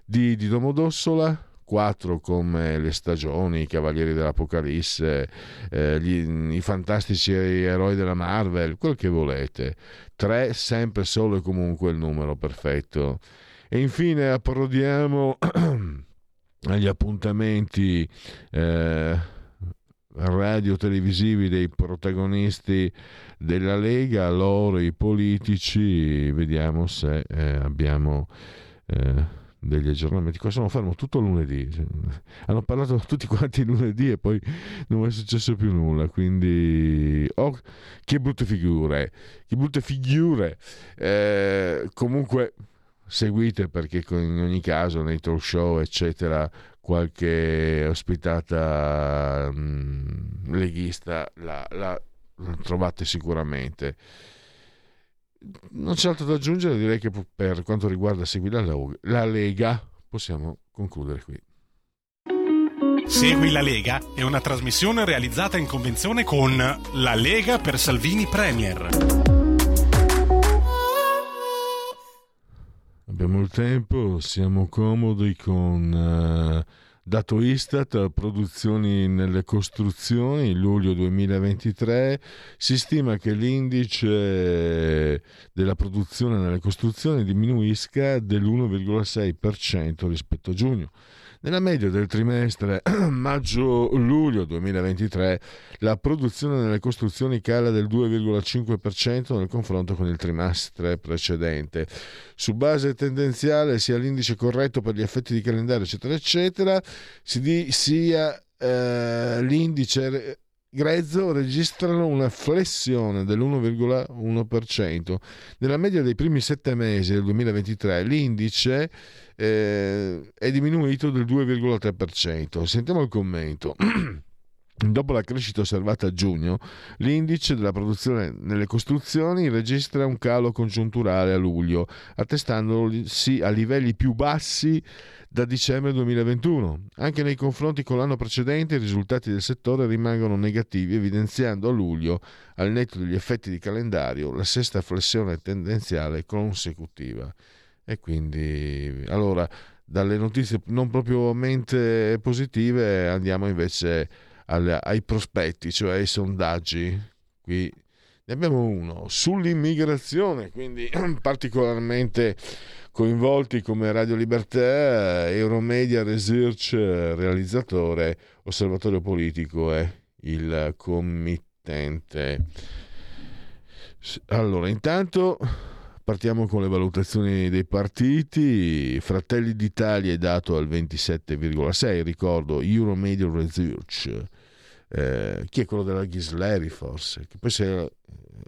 A: D di Domodossola, 4 come le stagioni, i Cavalieri dell'Apocalisse, eh, gli, i fantastici eroi della Marvel, quel che volete. 3 sempre solo e comunque il numero perfetto. E infine approdiamo agli appuntamenti eh, radio-televisivi dei protagonisti della Lega, loro i politici, vediamo se eh, abbiamo eh, degli aggiornamenti. Qua sono fermo tutto lunedì, hanno parlato tutti quanti lunedì e poi non è successo più nulla, quindi oh, che brutte figure, che brutte figure. Eh, comunque seguite perché in ogni caso nei talk show eccetera qualche ospitata mh, leghista la, la, la, trovate sicuramente non c'è altro da aggiungere direi che per quanto riguarda Segui la, la Lega possiamo concludere qui.
F: Segui la Lega è una trasmissione realizzata in convenzione con La Lega per Salvini Premier.
A: Abbiamo il tempo, siamo comodi con uh, dato Istat, produzioni nelle costruzioni, luglio 2023, si stima che l'indice della produzione nelle costruzioni diminuisca dell'1,6% rispetto a giugno. Nella media del trimestre maggio-luglio 2023 la produzione nelle costruzioni cala del 2,5% nel confronto con il trimestre precedente. Su base tendenziale sia l'indice corretto per gli effetti di calendario eccetera eccetera sia eh, l'indice grezzo registrano una flessione dell'1,1%. Nella media dei primi sette mesi del 2023 l'indice eh, è diminuito del 2,3%. Sentiamo il commento. Dopo la crescita osservata a giugno, l'indice della produzione nelle costruzioni registra un calo congiunturale a luglio, attestandosi a livelli più bassi da dicembre 2021. Anche nei confronti con l'anno precedente i risultati del settore rimangono negativi, evidenziando a luglio, al netto degli effetti di calendario, la sesta flessione tendenziale consecutiva. E quindi, allora, dalle notizie non propriamente positive andiamo invece al- ai prospetti, cioè ai sondaggi. Qui ne abbiamo uno sull'immigrazione, quindi particolarmente coinvolti come Radio Libertà, Euromedia Research, realizzatore, osservatorio politico e il committente. Allora, intanto partiamo con le valutazioni dei partiti. Fratelli d'Italia è dato al 27,6, ricordo Euromedia Research. Eh, chi è quello della Ghisleri forse? Che poi se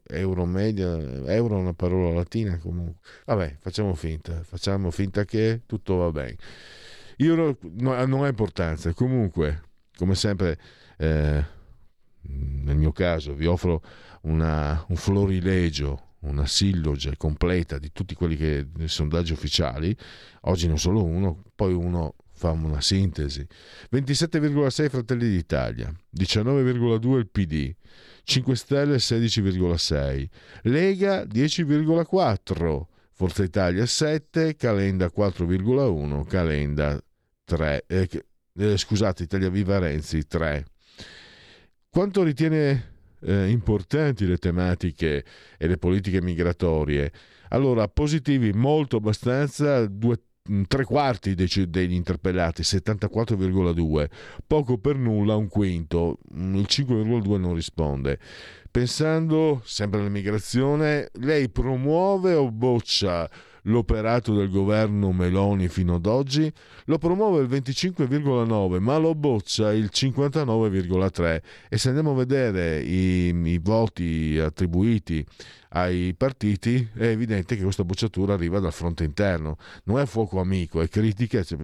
A: Euromedia, euro è una parola latina comunque. Vabbè, facciamo finta, facciamo finta che tutto va bene. Euro no- non ha importanza, comunque, come sempre, eh, nel mio caso vi offro una- un florilegio, una silloge completa di tutti quelli che nei sondaggi ufficiali. Oggi non solo uno, poi uno fa una sintesi. 27,6 Fratelli d'Italia, 19,2 il PD, 5 Stelle 16,6, Lega 10,4, Forza Italia 7, Calenda 4,1, Calenda 3, eh, eh, scusate, Italia Viva Renzi 3. Quanto ritiene eh, importanti le tematiche e le politiche migratorie? Allora, positivi molto abbastanza, due, mh, tre quarti degli interpellati, 74,2, poco per nulla un quinto, mh, il 5,2 non risponde. Pensando sempre all'immigrazione, lei promuove o boccia l'operato del governo Meloni fino ad oggi? Lo promuove il 25,9 ma lo boccia il 59,3 e se andiamo a vedere i, i voti attribuiti ai partiti è evidente che questa bocciatura arriva dal fronte interno. Non è fuoco amico, è critica ci,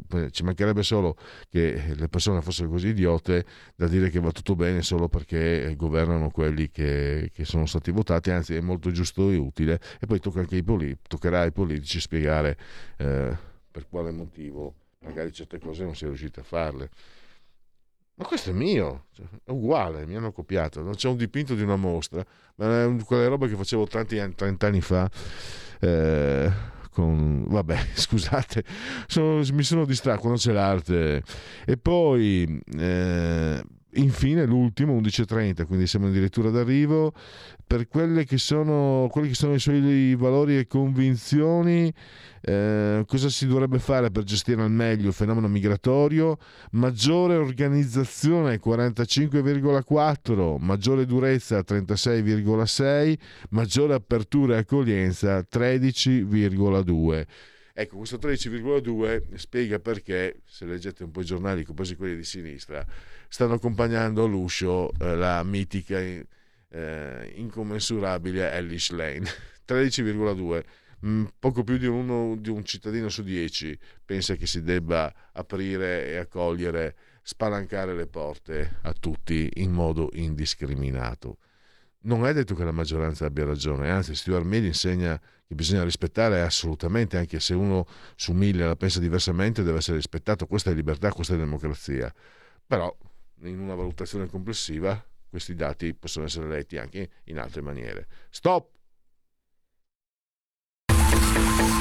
A: mancherebbe solo che le persone fossero così idiote da dire che va tutto bene solo perché governano quelli che, che sono stati votati anzi è molto giusto e utile. E poi tocca anche ai poli- toccherà ai politici spiegare eh, per quale motivo magari certe cose non si è riusciti a farle ma questo è mio, cioè, è uguale, mi hanno copiato. Non c'è un dipinto di una mostra, ma è quelle robe che facevo tanti anni, 30 anni fa. eh, con, vabbè, scusate, sono- mi sono distratto quando c'è l'arte. E poi, eh, infine, l'ultimo, 11.30, quindi siamo addirittura d'arrivo. Per quelle che sono, quelli che sono i suoi valori e convinzioni, eh, cosa si dovrebbe fare per gestire al meglio il fenomeno migratorio? Maggiore organizzazione 45,4, maggiore durezza 36,6, maggiore apertura e accoglienza 13,2. Ecco, questo 13,2 spiega perché, se leggete un po' i giornali, compresi quelli di sinistra, stanno accompagnando all'uscio eh, la mitica, eh, incommensurabile Ellis Lane. 13,2 mm, poco più di, uno, di un cittadino su dieci pensa che si debba aprire e accogliere, spalancare le porte a tutti in modo indiscriminato. Non è detto che la maggioranza abbia ragione, anzi Stuart Mill insegna che bisogna rispettare assolutamente, anche se uno su mille la pensa diversamente, deve essere rispettato, questa è libertà, questa è democrazia. Però in una valutazione complessiva questi dati possono essere letti anche in altre maniere. Stop!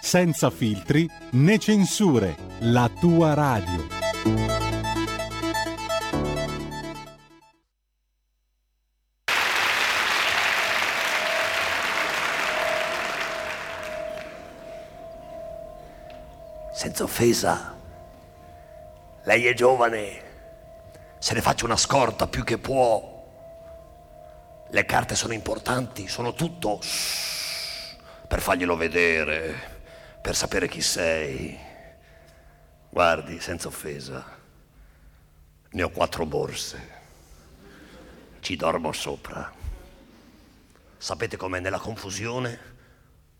G: senza filtri né censure, la tua radio.
H: Senza offesa, lei è giovane, se ne faccia una scorta più che può. Le carte sono importanti, sono tutto per farglielo vedere, per sapere chi sei. Guardi, senza offesa, ne ho quattro borse, ci dormo sopra. Sapete com'è nella confusione?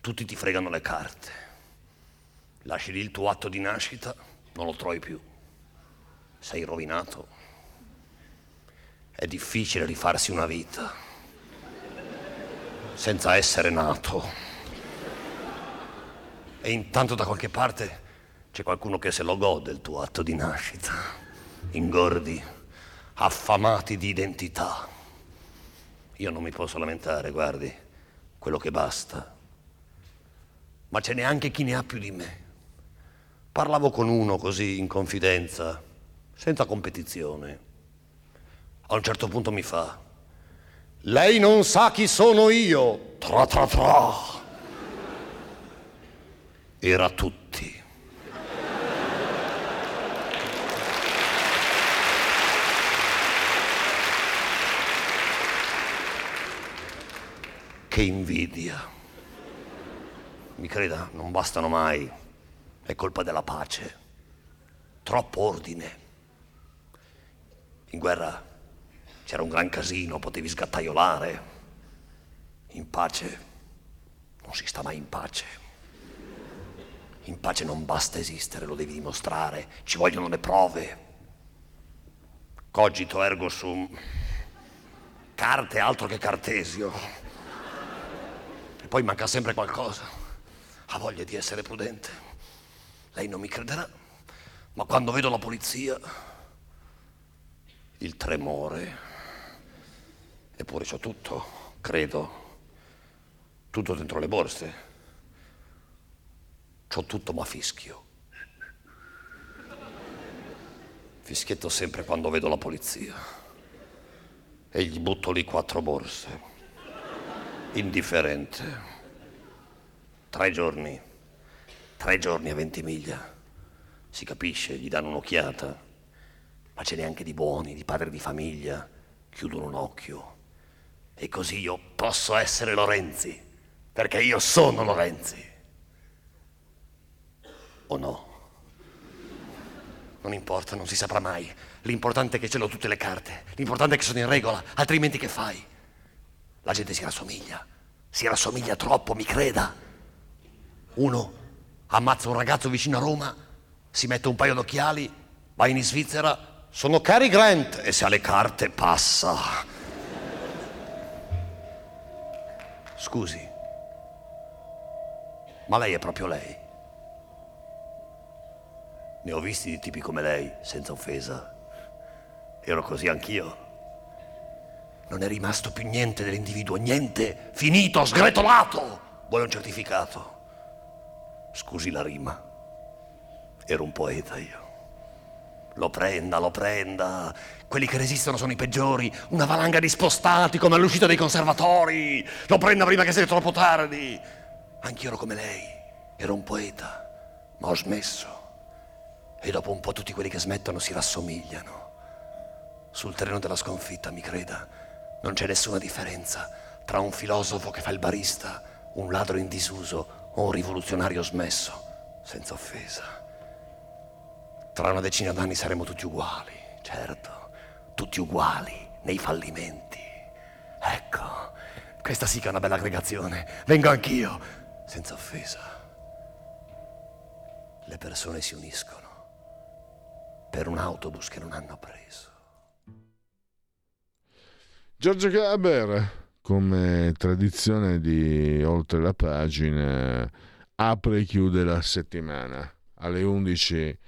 H: Tutti ti fregano le carte. Lasci lì il tuo atto di nascita, non lo trovi più. Sei rovinato. È difficile rifarsi una vita senza essere nato. E intanto da qualche parte c'è qualcuno che se lo gode il tuo atto di nascita. Ingordi, affamati di identità. Io non mi posso lamentare, guardi, quello che basta. Ma ce n'è anche chi ne ha più di me. Parlavo con uno così in confidenza, senza competizione. A un certo punto mi fa, lei non sa chi sono io. Tra tra tra. Era tutti. Che invidia. Mi creda, non bastano mai. È colpa della pace. Troppo ordine. In guerra c'era un gran casino, potevi sgattaiolare. In pace non si sta mai in pace. In pace non basta esistere, lo devi dimostrare, ci vogliono le prove. Cogito ergo sum. Carte altro che Cartesio. E poi manca sempre qualcosa. Ha voglia di essere prudente. Lei non mi crederà, ma quando vedo la polizia, il tremore, eppure c'ho tutto, credo, tutto dentro le borse. C'ho tutto ma fischio. Fischietto sempre quando vedo la polizia. E gli butto lì quattro borse. Indifferente. Tre giorni. Tre giorni a Ventimiglia. Si capisce, gli danno un'occhiata. Ma ce n'è anche di buoni, di padri di famiglia. Chiudono un occhio. E così io posso essere Lorenzi. Perché io sono Lorenzi. O no? Non importa, non si saprà mai. L'importante è che ce l'ho tutte le carte. L'importante è che sono in regola, altrimenti che fai? La gente si rassomiglia. Si rassomiglia troppo, mi creda. Uno ammazza un ragazzo vicino a Roma, si mette un paio d'occhiali, va in Svizzera, sono Cary Grant e se ha le carte passa. Scusi, ma lei è proprio lei? Ne ho visti di tipi come lei, senza offesa. Ero così anch'io. Non è rimasto più niente dell'individuo, niente, finito, sgretolato. Vuole un certificato. Scusi la rima. Ero un poeta io. Lo prenda, lo prenda. Quelli che resistono sono i peggiori. Una valanga di spostati come all'uscita dei conservatori. Lo prenda prima che sia troppo tardi. Anch'io ero come lei. Ero un poeta, ma ho smesso. E dopo un po' tutti quelli che smettono si rassomigliano. Sul terreno della sconfitta, mi creda, non c'è nessuna differenza tra un filosofo che fa il barista, un ladro in disuso o un rivoluzionario smesso, senza offesa. Tra una decina d'anni saremo tutti uguali, certo, tutti uguali nei fallimenti. Ecco, questa sì che è una bella aggregazione. Vengo anch'io, senza offesa. Le persone si uniscono per un autobus che non hanno preso.
A: Giorgio Gaber, come tradizione di Oltre la pagina, apre e chiude la settimana alle 11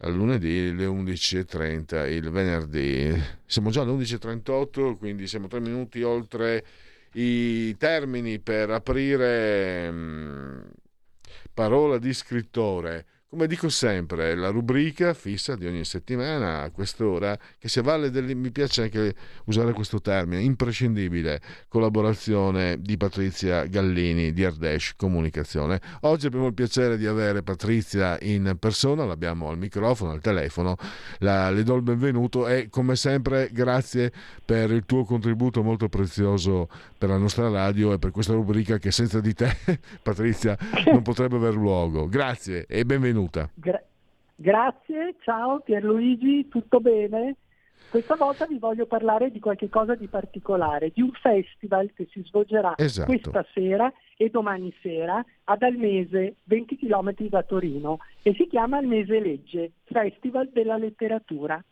A: al lunedì, alle 11.30 il venerdì. Siamo già alle 11.38, quindi siamo tre minuti oltre i termini per aprire mh, parola di scrittore. Come dico sempre, la rubrica fissa di ogni settimana a quest'ora che si avvale del, mi piace anche usare questo termine, imprescindibile collaborazione di Patrizia Gallini di Ardesh Comunicazione. Oggi abbiamo il piacere di avere Patrizia in persona, l'abbiamo al microfono, al telefono, la, le do il benvenuto e come sempre grazie per il tuo contributo molto prezioso per la nostra radio e per questa rubrica che senza di te, Patrizia, non potrebbe aver luogo. Grazie e benvenuta.
I: Gra- grazie, ciao Pierluigi, tutto bene? Questa volta vi voglio parlare di qualcosa di particolare, di un festival che si svolgerà
A: Esatto.
I: questa sera e domani sera ad Almese, 20 km da Torino, e si chiama Almese Legge, Festival della Letteratura.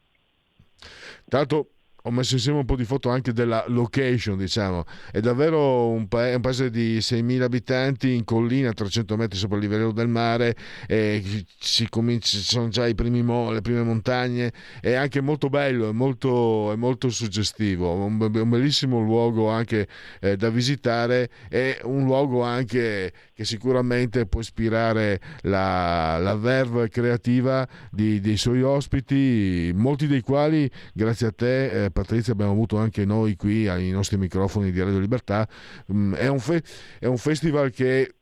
A: L'altro ho messo insieme un po' di foto anche della location, diciamo. È davvero un, pa- un paese di 6.000 abitanti in collina, a 300 metri sopra il livello del mare, e si comincia, ci sono già mo- le prime montagne, è anche molto bello, è molto, è molto suggestivo, un, be- un bellissimo luogo anche eh, da visitare, è un luogo anche che sicuramente può ispirare la, la verve creativa di- dei suoi ospiti, molti dei quali, grazie a te, eh, Patrizia, abbiamo avuto anche noi qui ai nostri microfoni di Radio Libertà. Mm, è, un fe- è un festival che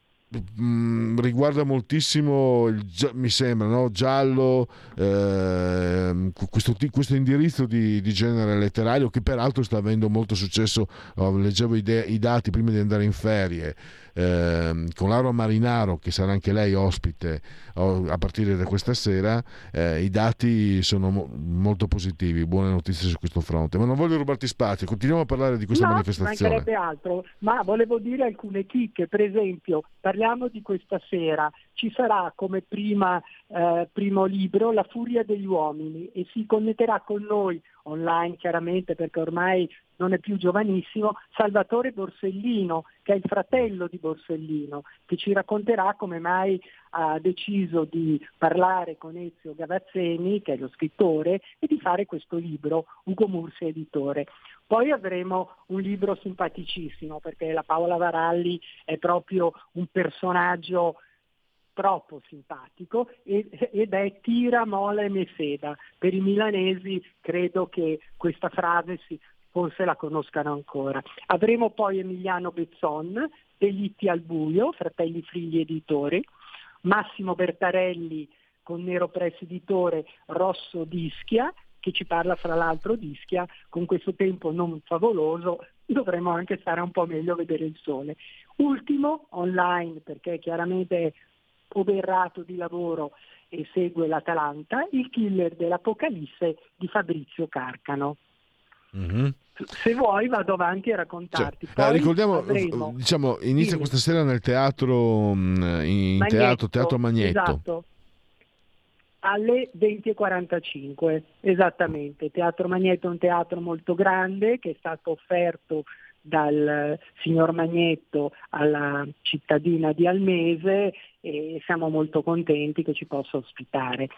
A: mm, riguarda moltissimo mi sembra no? giallo ehm, questo, questo indirizzo di, di genere letterario che peraltro sta avendo molto successo oh, leggevo i, de- i dati prima di andare in ferie ehm, con Laura Marinaro che sarà anche lei ospite oh, a partire da questa sera eh, i dati sono mo- molto positivi buone notizie su questo fronte. Ma non voglio rubarti spazio continuiamo a parlare di questa
I: no,
A: manifestazione.
I: mancherebbe altro, ma volevo dire alcune chicche, per esempio parliamo di questa sera, ci sarà come prima, eh, primo libro La furia degli uomini e si connetterà con noi online chiaramente perché ormai non è più giovanissimo, Salvatore Borsellino, che è il fratello di Borsellino, che ci racconterà come mai ha deciso di parlare con Ezio Gavazzeni, che è lo scrittore, e di fare questo libro, Ugo Mursi editore. Poi avremo un libro simpaticissimo, perché la Paola Varalli è proprio un personaggio troppo simpatico ed è tira, mola e mefeda. Per i milanesi credo che questa frase si, forse la conoscano ancora. Avremo poi Emiliano Bezzon, Delitti al buio, Fratelli Frigli Editori, Massimo Bertarelli con Nero Press Editore, Rosso d'Ischia, che ci parla fra l'altro di Ischia, con questo tempo non favoloso dovremmo anche stare un po' meglio a vedere il sole. Ultimo, online, perché chiaramente oberrato di lavoro e segue l'Atalanta, il killer dell'Apocalisse di Fabrizio Carcano.
A: Mhm.
I: Se vuoi vado avanti a raccontarti.
A: Ah,
I: Poi
A: ricordiamo,
I: avremo-
A: diciamo, inizia
I: Dimmi.
A: questa sera nel teatro, mm, in
I: Magnetto,
A: teatro, teatro Magnetto.
I: Esatto. Alle 20.45, esattamente. Teatro Magnetto è un teatro molto grande che è stato offerto dal signor Magnetto alla cittadina di Almese e siamo molto contenti che ci possa ospitare.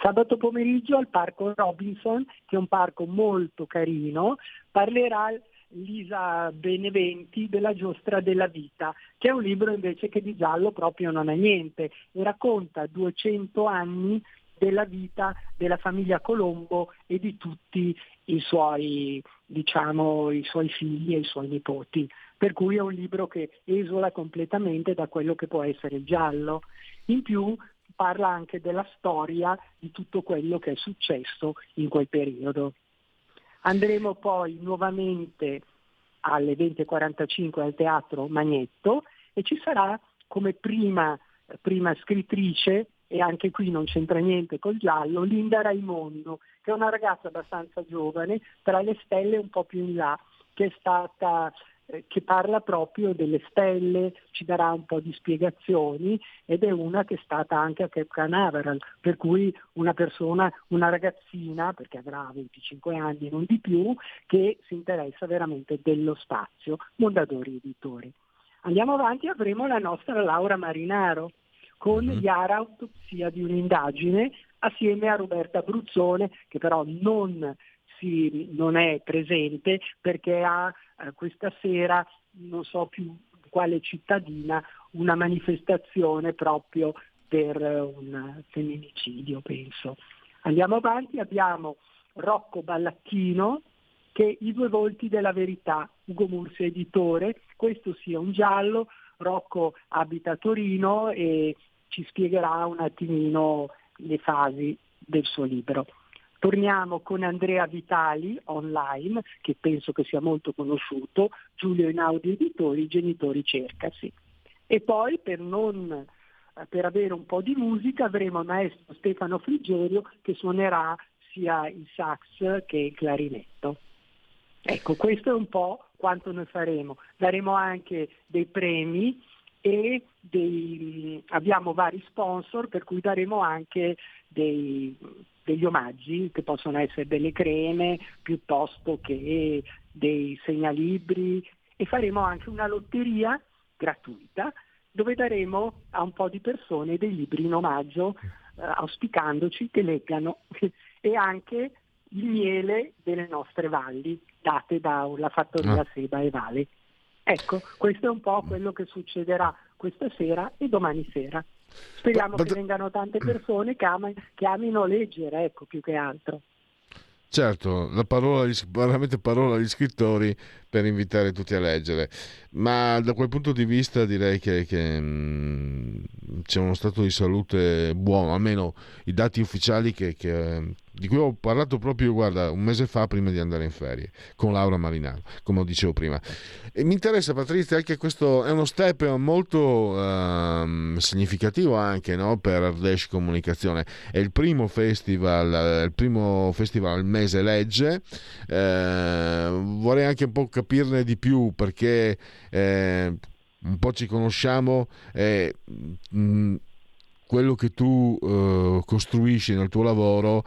I: Sabato pomeriggio al Parco Robinson, che è un parco molto carino, parlerà Lisa Beneventi della Giostra della Vita, che è un libro invece che di giallo proprio non ha niente e racconta 200 anni della vita della famiglia Colombo e di tutti i suoi, diciamo, i suoi figli e i suoi nipoti. Per cui è un libro che esula completamente da quello che può essere il giallo. In più parla anche della storia di tutto quello che è successo in quel periodo. Andremo poi nuovamente alle 20.45 al Teatro Magnetto e ci sarà come prima, prima scrittrice, e anche qui non c'entra niente col giallo, Linda Raimondo, che è una ragazza abbastanza giovane, tra le stelle un po' più in là, che è stata eh, che parla proprio delle stelle, ci darà un po' di spiegazioni ed è una che è stata anche a Cape Canaveral, per cui una persona, una ragazzina, perché avrà 25 anni non di più, che si interessa veramente dello spazio, Mondadori Editori. Andiamo avanti, avremo la nostra Laura Marinaro con Yara Autopsia di un'indagine assieme a Roberta Bruzzone che però non, si, non è presente perché ha eh, questa sera, non so più quale cittadina, una manifestazione proprio per eh, un femminicidio, penso. Andiamo avanti, abbiamo Rocco Ballacchino che I due volti della verità, Ugo Mursi editore, questo sia un giallo, Rocco abita a Torino e ci spiegherà un attimino le fasi del suo libro. Torniamo con Andrea Vitali online, che penso che sia molto conosciuto, Giulio Einaudi Editori, Genitori Cercasi. E poi per, non, per avere un po' di musica avremo il maestro Stefano Frigerio che suonerà sia il sax che il clarinetto. Ecco, questo è un po' quanto noi faremo. Daremo anche dei premi e dei, abbiamo vari sponsor per cui daremo anche dei, degli omaggi che possono essere delle creme piuttosto che dei segnalibri e faremo anche una lotteria gratuita dove daremo a un po' di persone dei libri in omaggio eh, auspicandoci che leggano e anche il miele delle nostre valli date dalla fattoria
A: Ah.
I: Seba e Vale. Ecco, questo è un po' quello che succederà questa sera e domani sera. Speriamo
A: Ma-
I: che vengano tante persone che, ama- che amino leggere, ecco, più che altro.
A: Certo, la parola, veramente parola agli scrittori per invitare tutti a leggere, ma da quel punto di vista direi che, che, mm, c'è uno stato di salute buono, almeno i dati ufficiali che- che, di cui ho parlato proprio, guarda, un mese fa prima di andare in ferie, con Laura Marinaro, come dicevo prima. E mi interessa Patrizia anche questo, è uno step molto ehm, significativo anche no, per Ardèche Comunicazione, è il primo festival, il primo festival al mese legge, Eh, vorrei anche un po' capirne di più perché eh, un po' ci conosciamo e mm, quello che tu eh, costruisci nel tuo lavoro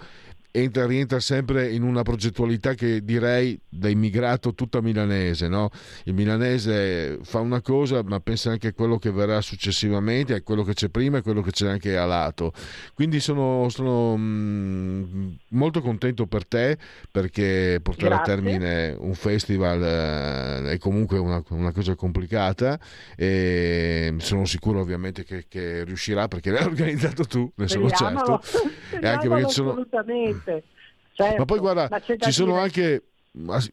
A: entra, rientra sempre in una progettualità che direi da immigrato tutta milanese, no? Il milanese fa una cosa ma pensa anche a quello che verrà successivamente, a quello che c'è prima e a quello che c'è anche a lato. Quindi sono, sono, mm, molto contento per te perché portare
I: Grazie.
A: a termine un festival eh, è comunque una, una cosa complicata e sono sicuro ovviamente che, che riuscirà perché l'hai organizzato tu, ne sono
I: Speriamolo,
A: certo. E anche perché ci sono,
I: Certo,
A: ma poi guarda,
I: ma
A: ci sono
I: dire-
A: anche.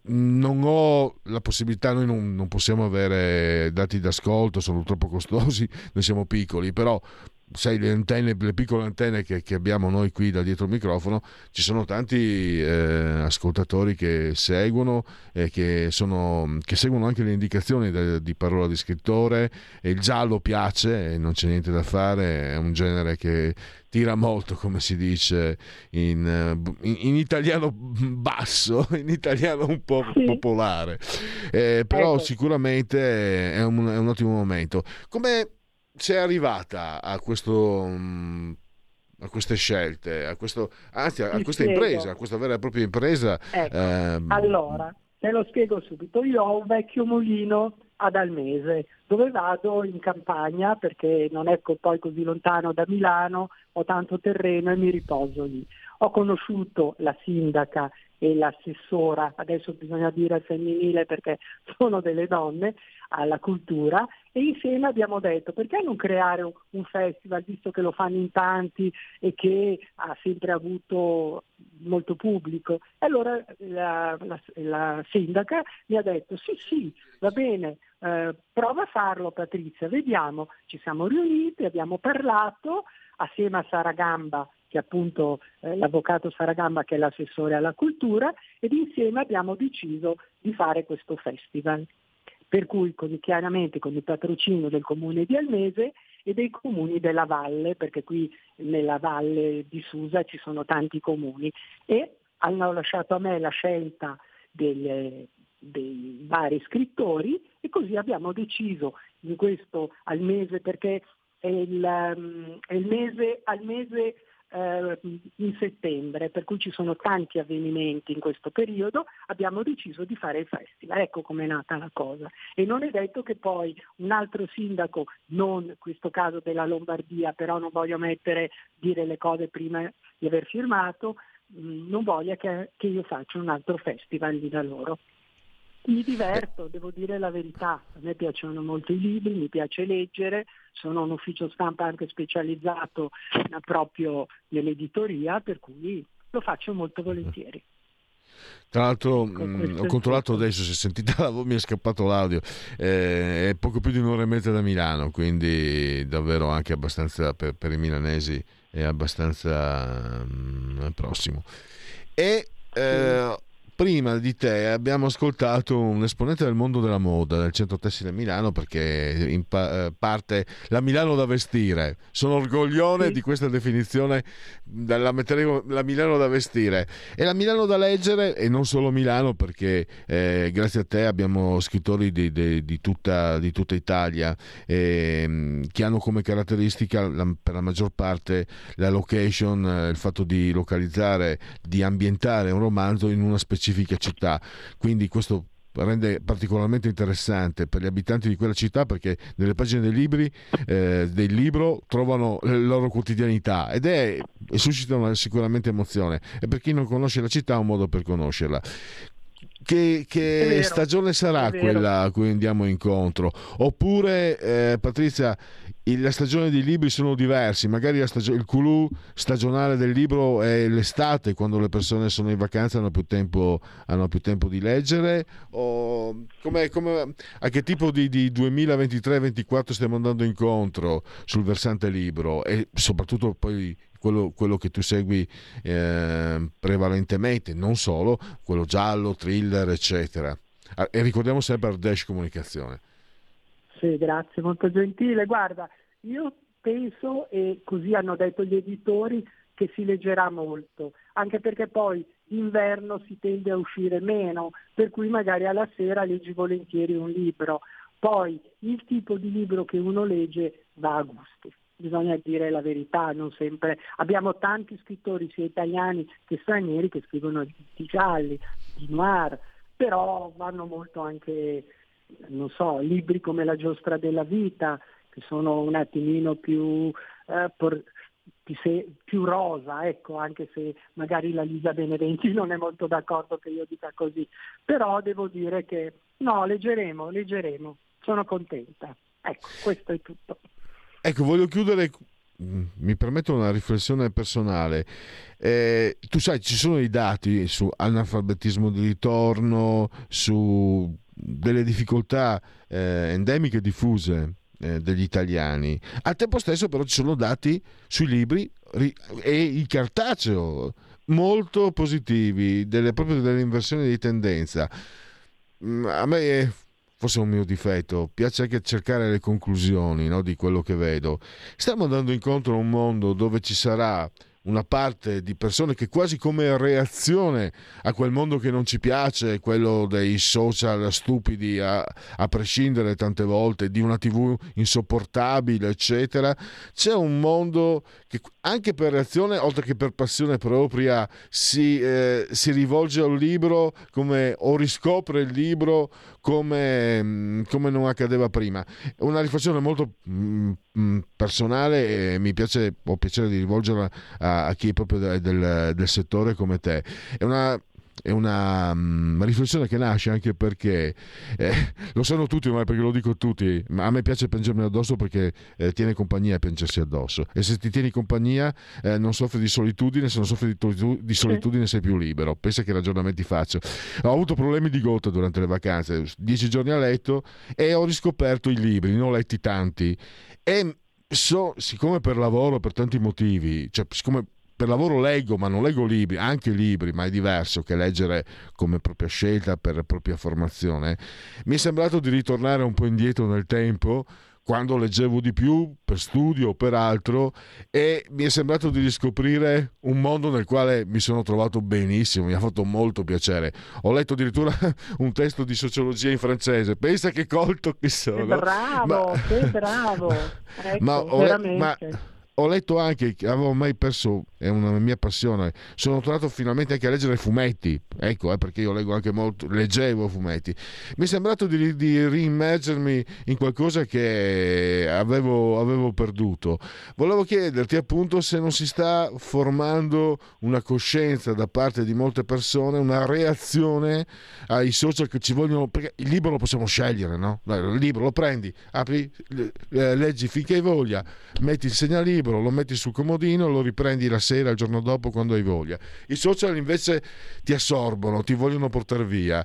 A: Non ho la possibilità, noi non, non possiamo avere dati d'ascolto, sono troppo costosi, noi siamo piccoli, però sai, le antenne, le piccole antenne che, che abbiamo noi qui da dietro il microfono, ci sono tanti eh, ascoltatori che seguono e che, sono, che seguono anche le indicazioni de- di parola di scrittore e il giallo piace non c'è niente da fare, è un genere che tira molto, come si dice in, eh, in- in italiano basso, in italiano un po' popolare. Eh, però
I: Ecco.
A: sicuramente è un, è un ottimo momento. Come sei arrivata a questo... mm, a queste scelte, a questo, anzi a, a questa
I: spiego.
A: impresa, a questa vera e propria impresa.
I: Ecco,
A: ehm,
I: Allora, te lo spiego subito. Io ho un vecchio mulino ad Almese dove vado in campagna perché non è co- poi così lontano da Milano, ho tanto terreno e mi riposo lì. Ho conosciuto la sindaca e l'assessora, adesso bisogna dire al femminile perché sono delle donne, alla cultura e insieme abbiamo detto perché non creare un, festival visto che lo fanno in tanti e che ha sempre avuto molto pubblico. E allora la, la- la sindaca mi ha detto sì sì, va bene, eh, prova a farlo Patrizia, vediamo. Ci siamo riuniti, abbiamo parlato assieme a Sara Gamba che appunto eh, l'avvocato Saragamba che è l'assessore alla cultura ed insieme abbiamo deciso di fare questo festival. Per cui con, chiaramente con il patrocinio del comune di Almese e dei comuni della valle, perché qui nella valle di Susa ci sono tanti comuni. E hanno lasciato a me la scelta delle- dei vari scrittori E così abbiamo deciso in questo al mese, perché è il, um, è il mese, al mese eh, in settembre, per cui ci sono tanti avvenimenti in questo periodo, abbiamo deciso di fare il festival. Ecco com'è nata la cosa. E non è detto che poi un altro sindaco, non questo caso della Lombardia, però non voglio mettere, dire le cose prima di aver firmato, mh, non voglia che, che io faccia un altro festival lì da loro. Mi diverto, devo dire la verità, a me piacciono molto i libri, mi piace leggere, sono un ufficio stampa anche specializzato proprio nell'editoria, per cui lo faccio molto volentieri.
A: Tra l'altro mh,
I: questo
A: ho controllato adesso, se sentite la voce mi è scappato l'audio, eh, è poco più di un'ora e mezza da Milano, quindi davvero anche abbastanza per, per i milanesi è abbastanza mh, prossimo. E eh, prima di te abbiamo ascoltato un esponente del mondo della moda del centro tessile Milano perché in pa- eh, parte la Milano da vestire. Sono orgoglione di questa definizione della metteremo la Milano da vestire e la Milano da leggere e non solo Milano perché eh, grazie a te abbiamo scrittori di, di- di tutta, di tutta Italia ehm, che hanno come caratteristica la- per la maggior parte la location, eh, il fatto di localizzare, di ambientare un romanzo in una specifica città. Quindi questo rende particolarmente interessante per gli abitanti di quella città perché nelle pagine dei libri eh, del libro trovano la loro quotidianità ed è e suscitano sicuramente emozione e per chi non conosce la città ha un modo per conoscerla che, che
J: È vero,
A: stagione sarà
J: è
A: quella a cui andiamo incontro? Oppure, eh, Patrizia, la stagione dei libri sono diversi, magari stagio- il culù stagionale del libro è l'estate, quando le persone sono in vacanza hanno più tempo, hanno più tempo di leggere, o come, come- a che tipo di, di 2023-2024 stiamo andando incontro sul versante libro e soprattutto poi quello, quello che tu segui eh, prevalentemente, non solo, quello giallo, thriller, eccetera. E ricordiamo sempre Ardesh Comunicazione.
I: Sì, grazie, molto gentile. Guarda, io penso, e così hanno detto gli editori, che si leggerà molto, anche perché poi d'inverno si tende a uscire meno, per cui magari alla sera leggi volentieri un libro. Poi il tipo di libro che uno legge va a gusti. Bisogna dire la verità, non sempre. Abbiamo tanti scrittori, sia italiani che stranieri, che scrivono di gialli, di noir, però vanno molto anche non so, libri come La giostra della vita, che sono un attimino più, eh, por- se- più rosa, ecco, anche se magari la Lisa Beneventi non è molto d'accordo che io dica così. Però devo dire che no, leggeremo, leggeremo, sono contenta. Ecco, questo è tutto.
A: Ecco, voglio chiudere, mm, mi permetto una riflessione personale. Eh, tu sai, ci sono i dati su analfabetismo di ritorno, su delle difficoltà eh, endemiche diffuse eh, degli italiani. Al tempo stesso però ci sono dati sui libri ri- e il cartaceo molto positivi, delle, proprio delle inversioni di tendenza. Mm, A me è forse è un mio difetto, piace anche cercare le conclusioni no, di quello che vedo. Stiamo andando incontro a un mondo dove ci sarà una parte di persone che quasi come reazione a quel mondo che non ci piace, quello dei social stupidi a, a prescindere tante volte, di una tv insopportabile, eccetera, c'è un mondo che anche per reazione, oltre che per passione propria, si, eh, si rivolge al libro come, o riscopre il libro come, mm, come non accadeva prima. Una riflessione molto mm, mm, personale e mi piace, ho piacere di rivolgerla a, a chi è proprio del, del- del settore come te. È una, è una mm, riflessione che nasce anche perché eh, lo sanno tutti ormai perché lo dico a tutti ma a me piace piangermi addosso perché eh, tiene compagnia a piangersi addosso. E se ti tieni compagnia eh, non soffri di solitudine se non soffri di, tolitu- di solitudine sei più libero. Pensa che ragionamenti faccio. Ho avuto problemi di gota durante le vacanze. Dieci giorni a letto e ho riscoperto i libri ne ho letti tanti. E so, siccome per lavoro per tanti motivi cioè siccome per lavoro leggo, ma non leggo libri, anche libri, ma è diverso che leggere come propria scelta per propria formazione. Mi è sembrato di ritornare un po' indietro nel tempo quando leggevo di più per studio o per altro e mi è sembrato di riscoprire un mondo nel quale mi sono trovato benissimo, mi ha fatto molto piacere. Ho letto addirittura un testo di sociologia in francese, pensa che colto che sono.
I: Che bravo,
A: Ma-
I: che bravo. Ecco,
A: ma, ho ma ho letto anche che avevo mai perso, è una mia passione, sono tornato finalmente anche a leggere fumetti, ecco eh, perché io leggo anche molto, leggevo fumetti. Mi è sembrato di, di riimmergermi in qualcosa che avevo, avevo perduto. Volevo chiederti appunto se non si sta formando una coscienza da parte di molte persone, una reazione ai social che ci vogliono, perché il libro lo possiamo scegliere, no? Il libro lo prendi, apri, eh, leggi finché hai voglia, metti il segnalibro, lo metti sul comodino, lo riprendi la sera, il giorno dopo, quando hai voglia. I social invece ti assorbono, ti vogliono portare via.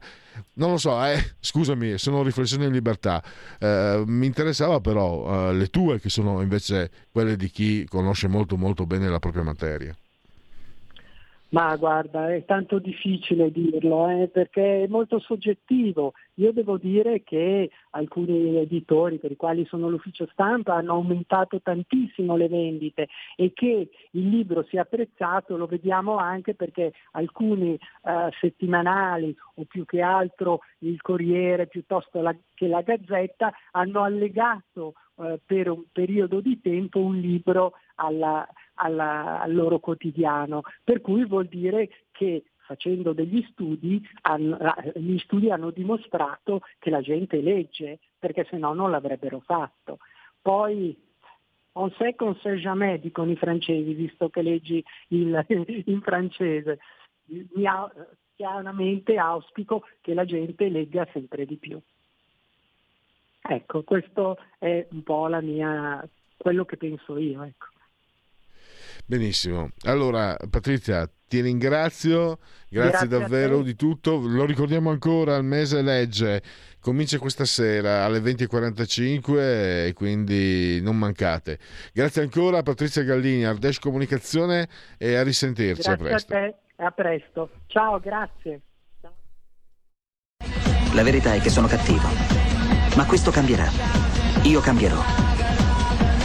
A: Non lo so, eh, scusami, sono riflessioni in libertà. Eh, mi interessava però eh, le tue, che sono invece quelle di chi conosce molto molto bene la propria materia.
I: Ma guarda, è tanto difficile dirlo eh, perché è molto soggettivo. Io devo dire che alcuni editori per i quali sono l'ufficio stampa hanno aumentato tantissimo le vendite e che il libro sia apprezzato lo vediamo anche perché alcuni eh, settimanali o più che altro il Corriere piuttosto la- che la Gazzetta hanno allegato eh, per un periodo di tempo un libro alla- alla- al loro quotidiano, per cui vuol dire che facendo degli studi, hanno- eh, gli studi hanno dimostrato che la gente legge, perché se no non l'avrebbero fatto. Poi on sait qu'on sait jamais, dicono i francesi, visto che leggi il- in francese. Mi au- chiaramente auspico che la gente legga sempre di più. Ecco, questo è un po' la mia, quello che penso io. Ecco.
A: Benissimo. Allora, Patrizia, ti ringrazio, grazie,
I: Grazie a
A: davvero di tutto. Lo ricordiamo ancora, il mese legge comincia questa sera alle 20.45 e quindi non mancate. Grazie ancora a Patrizia Gallini, Ardesh Comunicazione e a risentirci. a
I: Grazie a
A: presto.
I: te e a presto. Ciao, grazie.
J: La verità è che sono cattivo. Ma questo cambierà. Io cambierò.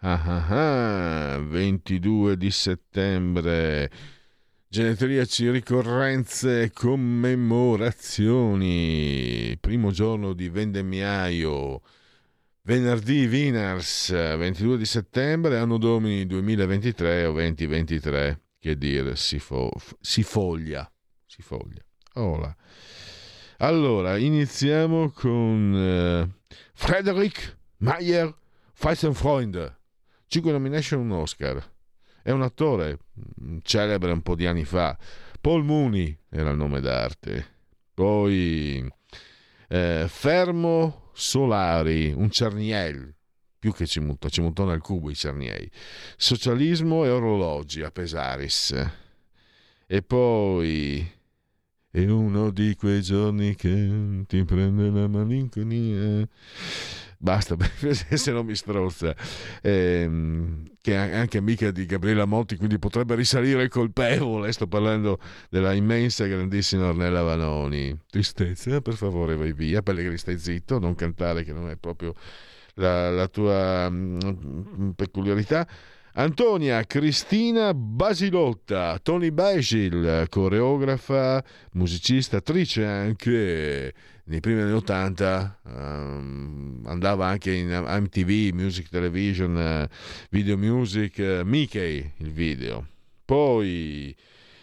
A: Ah, ah, ah, 22 di settembre. Genetriaci, ricorrenze commemorazioni. Primo giorno di vendemmiaio. Venerdì Winners, 22 di settembre, anno domini 2023 o 2023. Che dire, si, fo- si foglia. Si foglia. Hola. Allora, iniziamo con eh, Frederick Mayer Freunde. 5 nomination un Oscar. È un attore mm, celebre un po' di anni fa. Paul Mooney era il nome d'arte. Poi eh, Fermo Solari, un Cerniel, più che ci mutò, ci mutò nel cubo i Cerniei. Socialismo e orologi a Pesaris. E poi è uno di quei giorni che ti prende la malinconia. Basta, se non mi strozza. Ehm, che è anche amica di Gabriela Monti, quindi potrebbe risalire colpevole. Sto parlando della immensa grandissima Ornella Vanoni. Tristezza, per favore, vai via. Pellegrini, stai zitto, non cantare, che non è proprio la, la tua mm, peculiarità. Antonia Cristina Basilotta, Tony Basil, coreografa, musicista, attrice anche nei primi anni 80, ehm, andava anche in MTV, Music Television, eh, Video Music, eh, Mickey il video. Poi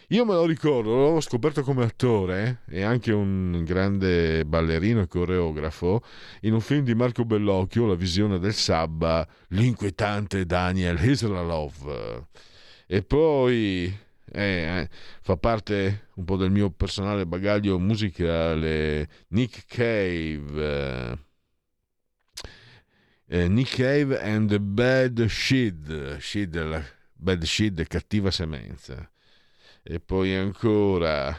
A: io me lo ricordo, l'ho scoperto come attore e anche un grande ballerino e coreografo in un film di Marco Bellocchio, La visione del Sabba, l'inquietante Daniel Israelov. E poi eh, fa parte un po' del mio personale bagaglio musicale. Nick Cave eh, Nick Cave and the Bad Shid. Shid la Bad Shid cattiva semenza. E poi ancora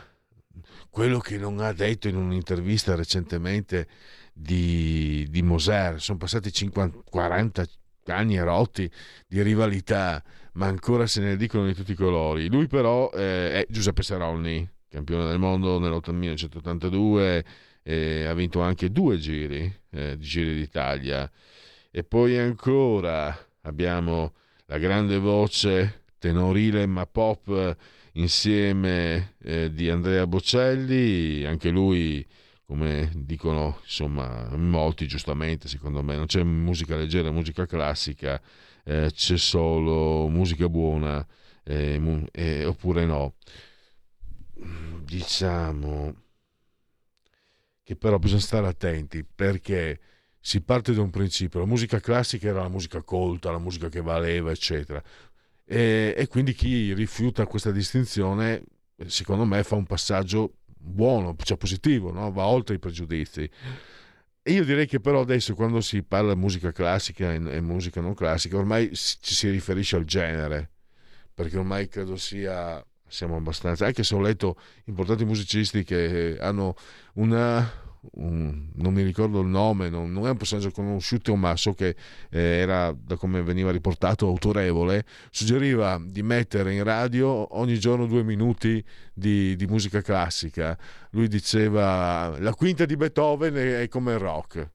A: quello che non ha detto in un'intervista recentemente di, di Moser. Sono passati 50, 40 anni erotti di rivalità ma ancora se ne dicono di tutti i colori. Lui però eh, è Giuseppe Serolni, campione del mondo nel 1982, eh, ha vinto anche due giri, eh, giri d'Italia. E poi ancora abbiamo la grande voce tenorile ma pop insieme eh, di Andrea Bocelli, anche lui come dicono insomma molti giustamente secondo me non c'è musica leggera musica classica eh, c'è solo musica buona eh, mu- eh, oppure no diciamo che però bisogna stare attenti perché si parte da un principio la musica classica era la musica colta la musica che valeva eccetera e, e quindi chi rifiuta questa distinzione secondo me fa un passaggio buono, cioè positivo, no? va oltre i pregiudizi. Io direi che però adesso quando si parla di musica classica e musica non classica, ormai ci si riferisce al genere, perché ormai credo sia, siamo abbastanza, anche se ho letto importanti musicisti che hanno una, un, non mi ricordo il nome, non, non, è un personaggio conosciuto, ma so che eh, era, da come veniva riportato, autorevole, suggeriva di mettere in radio ogni giorno due minuti di, di musica classica. Lui diceva la quinta di Beethoven è, come il rock.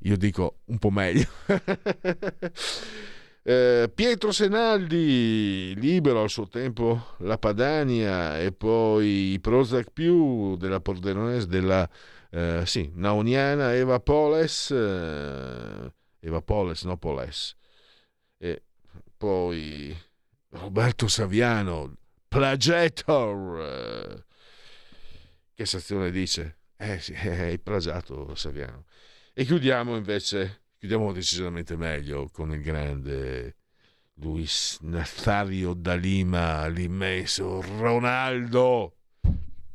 A: Io dico un po' meglio. Eh, Pietro Senaldi, libero al suo tempo la Padania e poi i Prozac più della Pordenonese, della eh, sì, Naoniana Eva Poles, eh, Eva Poles, no Poles, e poi Roberto Saviano, Plagiator, eh, che sezione dice? Eh sì, hai plagiato Saviano. E chiudiamo invece, chiudiamo decisamente meglio con il grande Luis Nazario da Lima, l'immenso Ronaldo.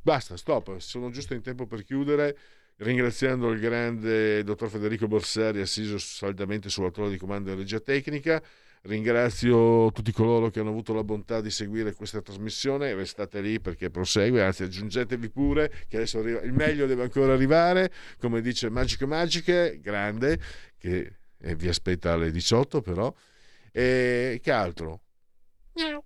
A: Basta, stop, sono giusto in tempo per chiudere ringraziando il grande dottor Federico Borsari assiso saldamente sulla torre di comando e regia tecnica. Ringrazio tutti coloro che hanno avuto la bontà di seguire questa trasmissione. Restate lì perché prosegue, anzi aggiungetevi pure che adesso arriva, il meglio deve ancora arrivare. Come dice Magiche Magiche, grande, che eh, vi aspetta alle 18 però. E che altro?
C: Miau.